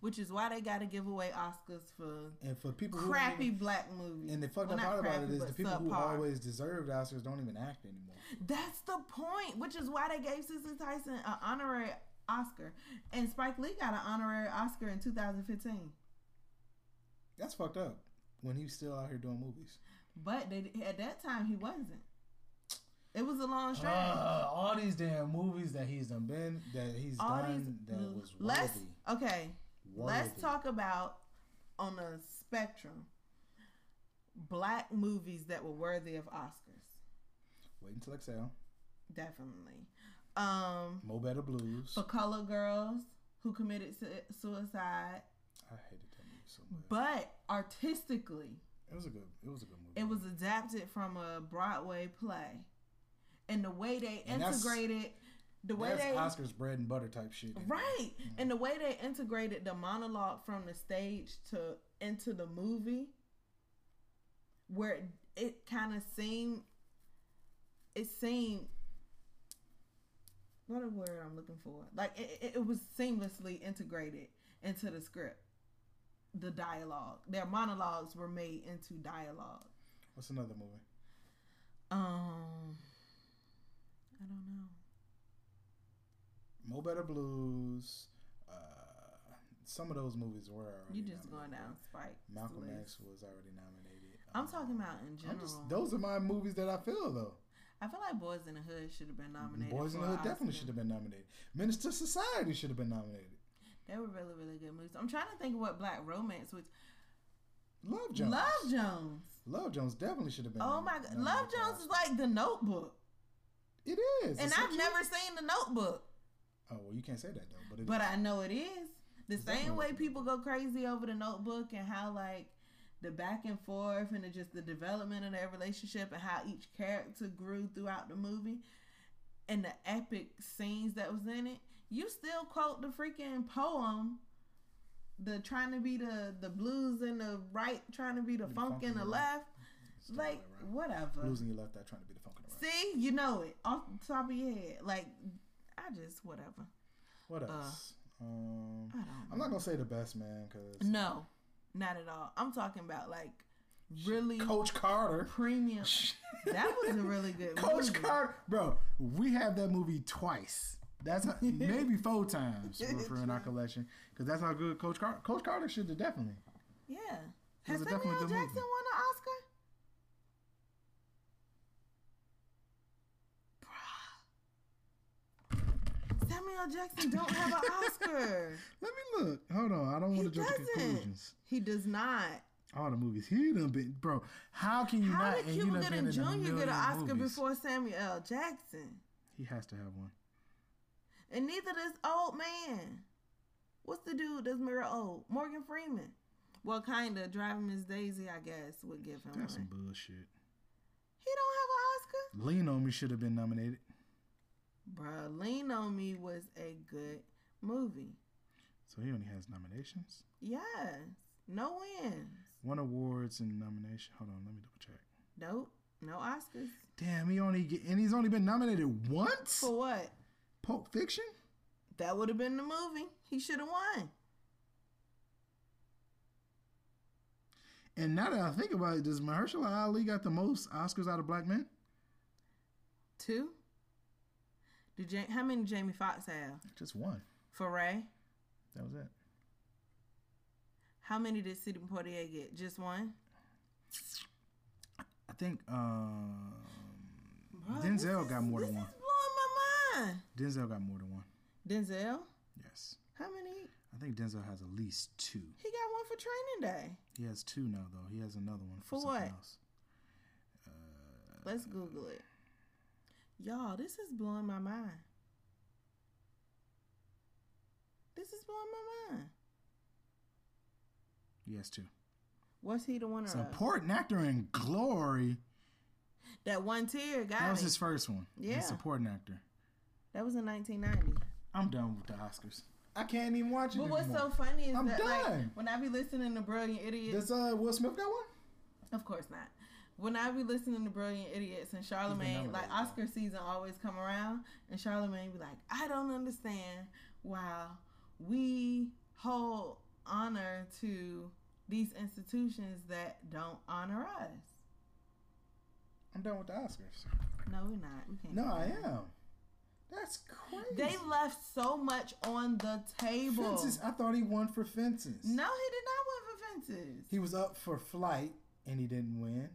Which is why they got to give away Oscars for And for people crappy Even, black movies. and the fucked Well, up part about it crappy, is the people who always deserved Oscars don't even act anymore. That's the point, which is why they gave Cicely Tyson an honorary Oscar, and Spike Lee got an honorary Oscar in 2015. That's fucked up. When he was still out here doing movies. But they, at that time, he wasn't. It was a long stretch. Uh, all these damn movies that he's done been that he's All done these, that was worthy. okay. Let's talk about on a spectrum black movies that were worthy of Oscars. Waiting to Exhale. Definitely. Um, Mo Better Blues. for color girls who committed su- suicide, I hated that movie so much. but artistically, It was a good. It was a good movie. it was adapted from a Broadway play, and the way they And integrated, the way That's they Oscars bread and butter type shit. Right. And the way they integrated the monologue from the stage to into the movie where it, it kind of seemed it seemed what a word I'm looking for. Like it, it, it was seamlessly integrated into the script. The dialogue. Their monologues were made into dialogue. What's another movie? Um I don't know. Mo Better Blues. Uh, some of those movies were. You just going down Spike. Malcolm. X was already nominated. I'm Um, talking about in general. just, those are my movies that I feel though. I feel like Boys in the Hood should have been nominated. Boys in the Hood definitely should have been nominated. Menace II Society should have been nominated. They were really, really good movies. I'm trying to think of what Black Romance was. Love Jones. Love Jones. Love Jones definitely should have been. Oh my God, Love Jones is like the Notebook, It is. and I've never seen the Notebook, Oh well, you can't say that though. But but is. I know it is. The It's same way people go crazy over the Notebook and how like the back and forth and the, just the development of their relationship and how each character grew throughout the movie and the epic scenes that was in it. You still quote the freaking poem. The trying to be the the blues in the right, trying to be the The funk in the left. Still Like right. whatever. Losing your left eye trying to be the funk the right. See, you know it off the top of your head. Like I just whatever. What else? um, I don't. I'm not gonna say the best man because No, not at all. I'm talking about like really Coach Carter. premium. That was a really good Coach movie. Carter, bro. We have that movie twice. That's how, maybe four times for, for in our collection because that's how good Coach Carter. Coach Carter should have definitely. Yeah. Has Samuel Jackson movie. won an Oscar? Bruh. Samuel Jackson don't have an Oscar. Let me look. Hold on. I don't want to jump to conclusions. He does not. All the movies he done been, bro. How can you How not? did Cuba Gooding Jr. get an Oscar movies. before Samuel L. Jackson? He has to have one. And neither does old man. What's the dude that's mirror old? Morgan Freeman. Well, kind of driving Miss Daisy, I guess, would give him That's some bullshit. He don't have an Oscar. Lean on Me should have been nominated. Bruh, Lean on Me was a good movie. So he only has nominations. Yes. No wins. One awards and nomination. Hold on, let me double check. Nope. No Oscars. Damn, he only get and he's only been nominated once. For what? Pulp Fiction. That would have been the movie. He should have won. And now that I think about it, does Mahershala Ali got the most Oscars out of black men? Two. Did how many Jamie Foxx have? Just one. For Ray? That was it. How many did Sidney Poitier get? Just one? I think um, Bro, Denzel got more than one. is blowing my mind. Denzel got more than one. Denzel, Yes, how many? I think Denzel has at least two. He got one for training day. He has two now though. He has another one for, For something what? else. Let's Google it. Y'all, this is blowing my mind. This is blowing my mind. He has two. What's he the winner of? Supporting actor in Glory. That one tier got That was his first one. Yeah. Supporting actor. That was in 1990. I'm done with the Oscars. I can't even watch it But what's anymore. so funny is I'm that like when I be listening to Brilliant Idiots, Does uh, Will Smith got one? of course not. When I be listening to Brilliant Idiots and Charlemagne, like Oscar season always come around, and Charlemagne be like, I don't understand why we hold honor to these institutions that don't honor us. I'm done with the Oscars. No, we're not. We can't. No, I that. am. That's crazy. They left so much on the table. Fences. I thought he won for fences. No, he did not win for fences. He was up for flight and he didn't win.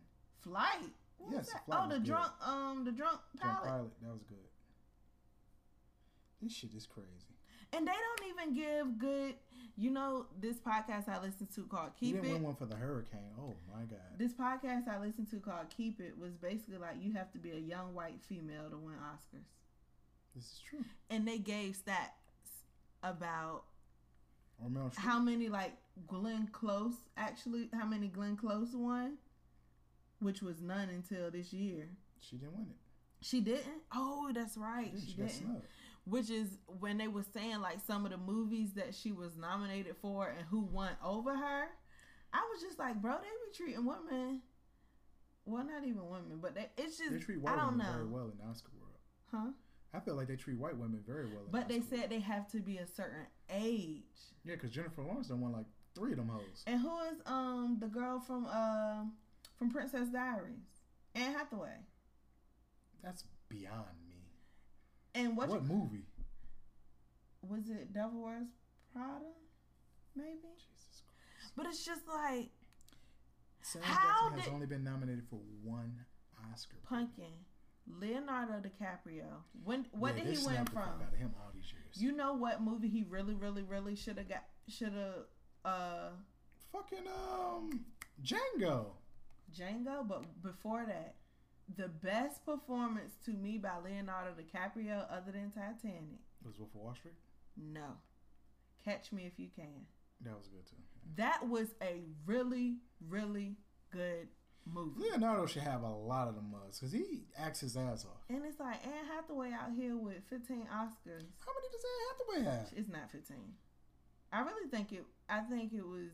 Flight. What was Yes, that? Flight oh, was the good. drunk, um, the drunk Drunk pilot. pilot. That was good. This shit is crazy. And they don't even give good. You know, this podcast I listen to called Keep didn't It. win one for the hurricane. Oh my god. This podcast I listened to called Keep It was basically like you have to be a young white female to win Oscars, This is true. and they gave stats about Or Meryl Streep. how many like Glenn Close actually how many Glenn Close won, which was none until this year. She didn't win it. She didn't. Oh, that's right. She, She, she didn't. Which is when they were saying like some of the movies that she was nominated for and who won over her. I was just like, bro, they be treating women. Well, not even women, but they, it's just They treat white I don't women know, very well in the Oscar world. huh? I feel like they treat white women very well. But the they said they have to be a certain age. Yeah, because Jennifer Lawrence done won like three of them hoes. And who is um the girl from uh, from Princess Diaries? Anne Hathaway. That's beyond me. And what, What, movie? was it? Devil Wears Prada, maybe. Jesus Christ. But it's just like Sam How Jackson has did- only been nominated for one Oscar. Pumpkin, Leonardo DiCaprio. When what Yeah, did he win from? fuck out of him all these years. You know what movie he really, really, really should have got? Should have uh Fucking um Django. Django. But before that, the best performance to me by Leonardo DiCaprio, other than Titanic, Was Wolf of Wall Street. no. Catch Me If You Can. That was good too. That was a really, really good movie. Leonardo should have a lot of the mugs because he acts his ass off. And it's like Anne Hathaway out here with 15 Oscars. How many does Anne Hathaway have? It's not 15. I really think it. I think it was.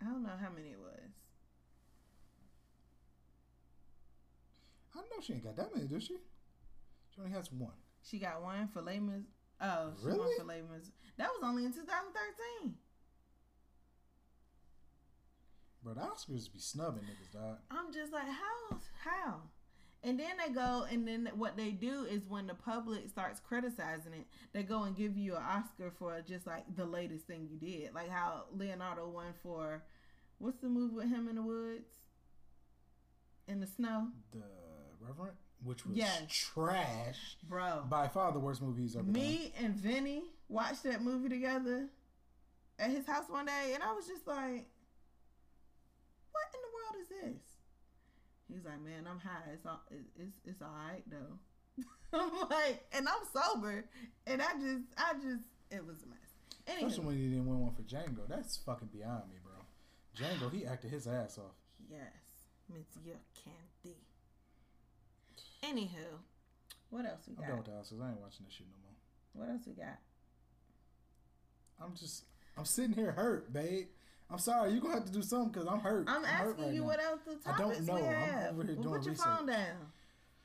I don't know how many it was. I know she ain't got that many, does she? She only has one. She got one for Les Mis. Oh, she Really? for Les Mis. That was only in 2013. Bro, the Oscars be snubbing niggas, dog. I'm just like, how? How? And then they go, and then what they do is when the public starts criticizing it, they go and give you an Oscar for just like the latest thing you did, like how Leonardo won for what's the movie with him in the woods, in the snow, The Revenant, which was Yes. trash. bro. By far the worst movie he's ever done. Me and Vinny watched that movie together at his house one day, and I was just like, "What in the world is this?" He's like, "Man, I'm high. It's all it's it's all right though." I'm like, and I'm sober, and I just I just it was a mess. Especially when he didn't win one for Django. That's fucking beyond me, bro. Django, he acted his ass off. yes, Monsieur Candie. Anywho, what else we got? I'm done with the Oscars. I ain't watching this shit no more. What else we got? I'm just, I'm sitting here hurt, babe. I'm sorry. You're to have to do something because I'm hurt. I'm hurt asking right you now. what else the topics I don't know. we I'm over here well, doing put your research. phone down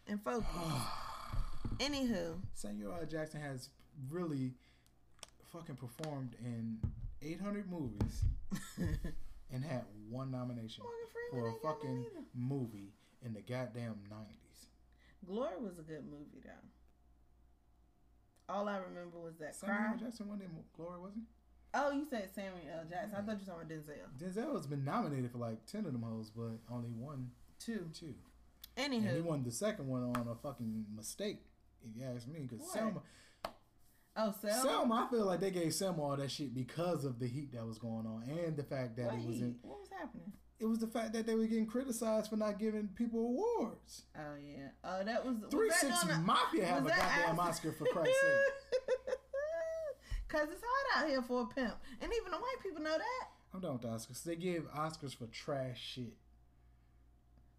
and focus. Anywho, Samuel L. Jackson has really fucking performed in 800 movies and had one nomination for a ain't got none fucking movie in the goddamn 90s. Glory was a good movie though. All I remember was that Samuel cry. L. Jackson won in Glory, wasn't Oh, you said Samuel L. Jackson. I mm-hmm. thought you were talking about Denzel. Denzel has been nominated for like ten of them hoes, but only won Two. two. And he won the second one on a fucking mistake, if you ask me. Because? Selma, Oh, Selma. Selma, I feel like they gave Selma all that shit because of the heat that was going on and the fact that What, it was in, what was happening? it was the fact that they were getting criticized for not giving people awards. Oh yeah. Oh, that was was Three that Six Mafia have a goddamn Oscar for Christ's sake. Cause it's hard out here for a pimp, and even the white people know that. I'm done with the Oscars. They give Oscars for trash shit.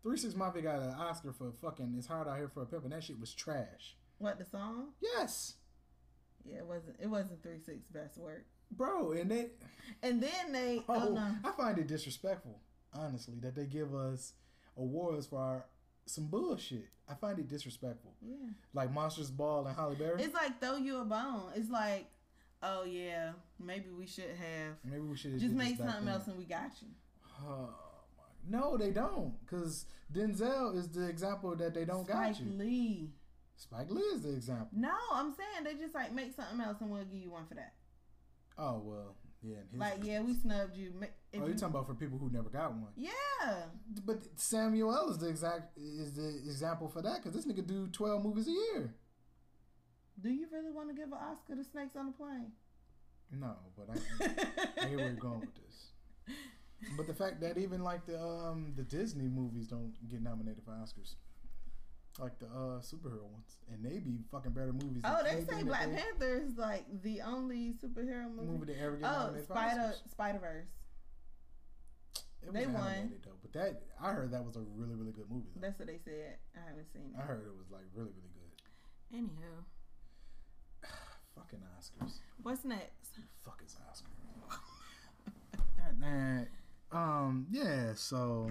Three Six Mafia got an Oscar for fucking "It's Hard Out Here for a Pimp," and that shit was trash. What the song? Yes, Yeah, it wasn't. It wasn't three six best work. bro, and they. And then they. Oh, Oh, no. I find it disrespectful, honestly, that they give us awards for our, some bullshit. I find it disrespectful. Yeah. Like Monsters Ball and Halle Berry. It's like throw you a bone. It's like, oh yeah, maybe we should have Maybe we should just make something else and we got you. Oh my! No, they don't, because Denzel is the example that they don't Spike got you. Lee. Spike Lee is the example. No, I'm saying they just like make something else and we'll give you one for that. Oh well, yeah. Like yeah, we snubbed you. If Oh, you- you're talking about for people who never got one. yeah. But Samuel L. is the exact is the example for that because this nigga do twelve movies a year. Do you really want to give an Oscar to Snakes on a Plane? No, but I, I hear where you're going with this. But the fact that even like the um the Disney movies don't get nominated for Oscars, like the uh superhero ones, and they be fucking better movies. than Oh, they anything say that Black they- Panther is like the only superhero movie. movie that ever get oh, nominated for Spider Oscars. Spider Verse. It they was won. animated though, but that I heard that was a really really good movie. Though. That's what they said. I haven't seen it. I heard it was like really really good. Anywho, Fucking Oscars. what's next? Fuck is Oscars. God damn. Um. Yeah. So.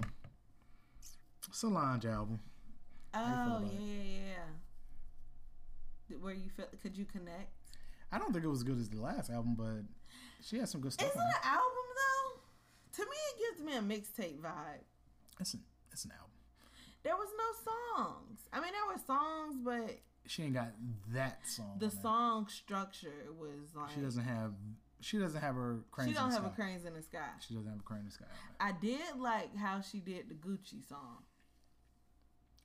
Solange album. Oh yeah, yeah, yeah. Where you feel? Could you connect? I don't think it was as good as the last album, but she had some good stuff. Is it on an album though? To me, it gives me a mixtape vibe. It's an it's an album. There was no songs. I mean, there were songs, but She ain't got that song. the song structure was like She doesn't have. She doesn't have her cranes. She don't have a sky. cranes in the sky. She doesn't have a crane in the sky. I did like how she did the Gucci song.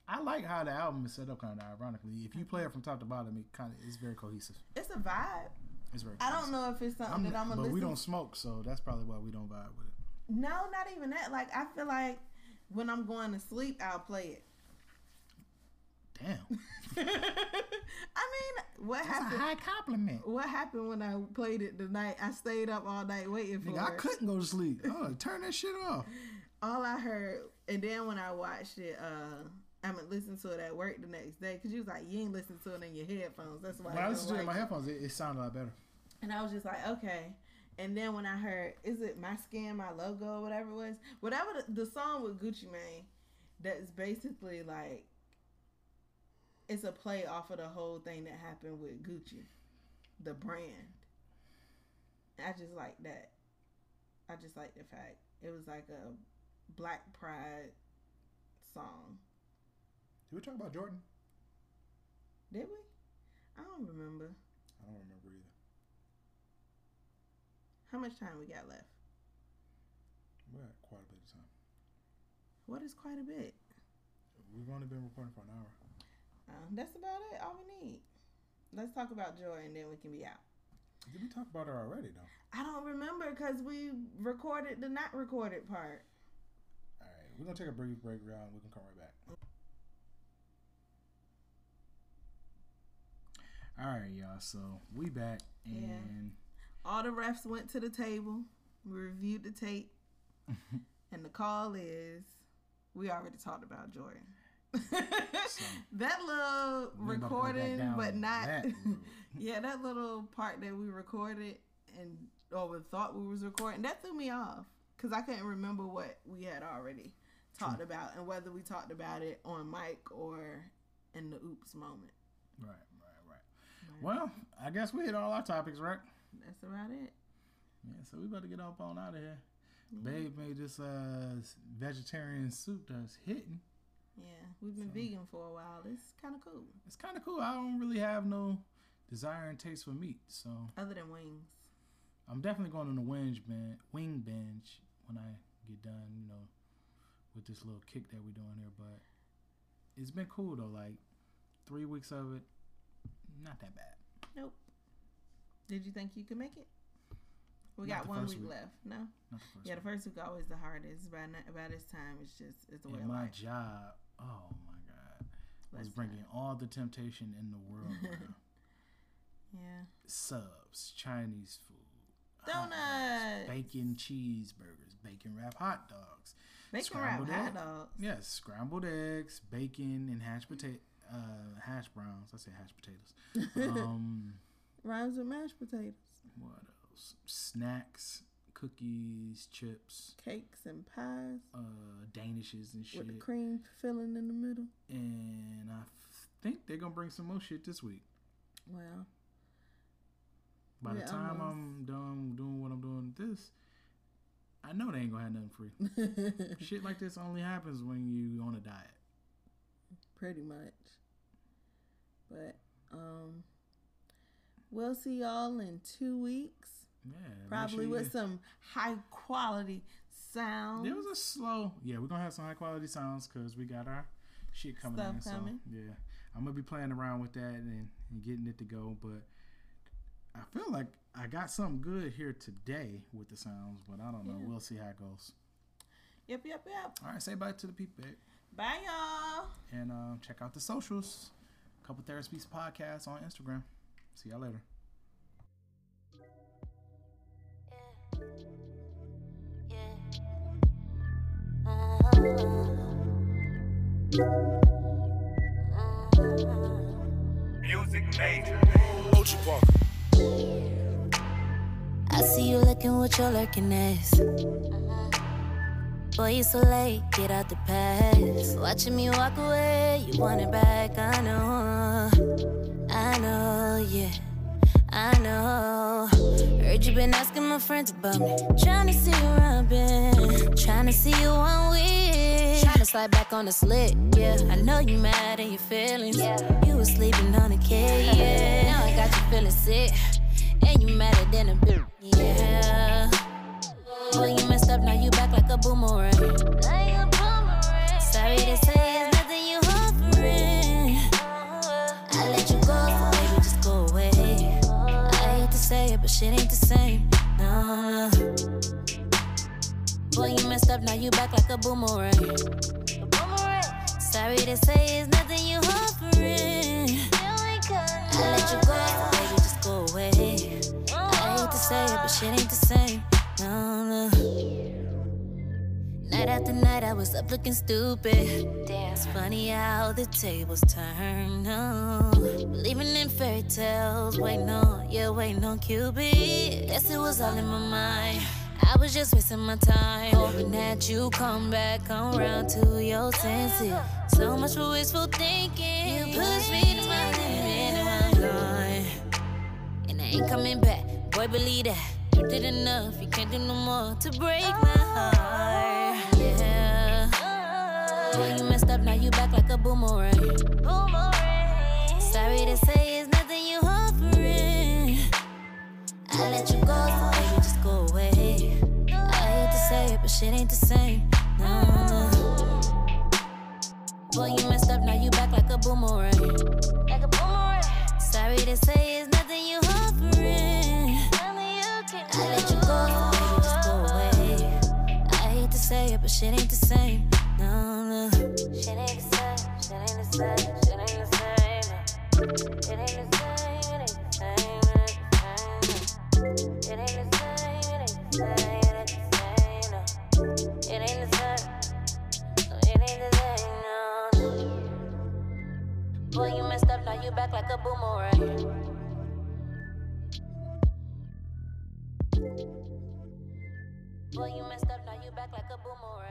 I like how the album is set up. Kind of ironically, if you play it from top to bottom, it kind of is very cohesive. It's a vibe. It's very. I don't know if it's something I'm, that I'm gonna but listen. we don't smoke, so that's probably why we don't vibe with it. No, not even that. Like I feel like when I'm going to sleep, I'll play it. Damn, I mean, what that's a high compliment. What happened when I played it the night? I stayed up all night waiting for Nigga, I it. couldn't go to sleep. Oh, turn that shit off. All I heard, and then when I watched it, uh, I mean, listen to it at work the next day because you was like, you ain't listening to it in your headphones. That's why. When I don't listened to it in my headphones, it, it sounded a lot better. And I was just like, okay. And then when I heard, is it my skin, my logo, whatever it was, whatever the, the song with Gucci Mane, that's basically like, it's a play off of the whole thing that happened with Gucci, the brand. I just like that. I just like the fact it was like a Black Pride song. Did we talk about Jordyn? Did we? I don't remember. I don't remember either. How much time we got left? We had quite a bit of time. What is quite a bit? We've only been recording for an hour. Uh, that's about it. All we need. Let's talk about joy, and then we can be out. Did we talk about her already though? I don't remember because we recorded the not recorded part. All right, we're gonna take a brief break round. And we can come right back. All right, y'all. So we back, and Yeah. All the refs went to the table. We reviewed the tape, and the call is we already talked about Jordyn. that little we ain't about to go back recording, down but not that yeah, that little part that we recorded and or we thought we was recording that threw me off because I couldn't remember what we had already talked about and whether we talked about it on mic or in the oops moment. right, right, right. Well, I guess we hit all our topics, right? That's about it. Yeah, so we better get up on out of here. Babe made this uh vegetarian soup that's hitting. Yeah, we've been vegan for a while. It's kind of cool, It's kind of cool. I don't really have no desire and taste for meat, so other than wings. I'm definitely going on a wing binge, wing binge when I get done. You know, with this little kick that we're doing here, but it's been cool though. Like three weeks of it, not that bad. Nope. Did you think you could make it? We Not got one week, week. left. No. Not the first. Yeah, the first week always the hardest. By na- by this time, it's just it's the way And my life. job, oh my god, was bringing all the temptation in the world. Yeah. Subs, Chinese food, Donuts. bacon cheeseburgers, bacon wrap hot dogs. Bacon wrap Scrambled hot dogs. Yes, scrambled eggs, bacon, and hashed potato, uh, hash browns. I say hashed potatoes. Um, Rhymes with mashed potatoes, what else? Snacks, cookies, chips, cakes, and pies uh, danishes and shit. with the cream filling in the middle. And I f- think they're gonna bring some more shit this week. Well, By the time almost. I'm done doing what I'm doing this, I know they ain't gonna have nothing free. shit like this only happens when you on a diet. pretty much. But um, we'll see y'all in two weeks. Yeah, Probably sure with some high quality sound. It was a slow. Yeah, we're gonna have some high quality sounds because we got our shit coming Stuff in. So coming. yeah, I'm gonna be playing around with that and, and getting it to go. But I feel like I got something good here today with the sounds, but I don't know. Yeah. We'll see how it goes. Yep, yep, yep. All right, say bye to the people babe. Bye, y'all. and uh, check out the socials. Couple Therapies podcast on Instagram. See y'all later. Music major. Ochi Parker. I see you looking with your lurking ass. Boy, you so late, get out the past. Watching me walk away, you want it back, I know. I know, yeah, I know. Heard you been asking my friends about me. Trying to see where I've been. Trying to see you on with. Trying to slide back on the slick, yeah. I know you mad and your feelings. You was sleeping on a K, yeah. Now I got you feeling sick. And you madder than a bitch, yeah. Boy, you messed up, now you back like a boomerang. I a boomerang. Sorry to say, but shit ain't the same. No. Boy, you messed up, now you back like a boomerang. Sorry to say, it's nothing you offering. I let you go, baby, just go away. I hate to say it, but shit ain't the same. No, no. Night after night, I was up looking stupid. Damn, it's funny how the tables turn. No, believing in fairy tales, waiting on, yeah, waiting on Cupid. Guess it was all in my mind. I was just wasting my time, hoping that you come back, come round to your senses. So much for wishful thinking. You pushed me to my limit, and I'm gone. And I ain't coming back. Boy, believe that. You did enough, you can't do no more to break my oh. heart. Yeah. Boy, you messed up, now you back like a boomerang. Sorry to say, it's nothing you offering. I let you go, so baby, just go away. I hate to say it, but shit ain't the same. No. Boy, you messed up, now you back like a boomerang. Like a boomerang. Sorry to say, it's nothing you offering. But shit ain't the same. No, no. Shit ain't the same. Shit ain't the same. Shit ain't the same. It same. It ain't the same. It ain't the same. It ain't the same. It. It ain't the same. It ain't the same. No. Boy, you messed up, now you back like a boomerang. Boy, you messed up, back like a boomerang.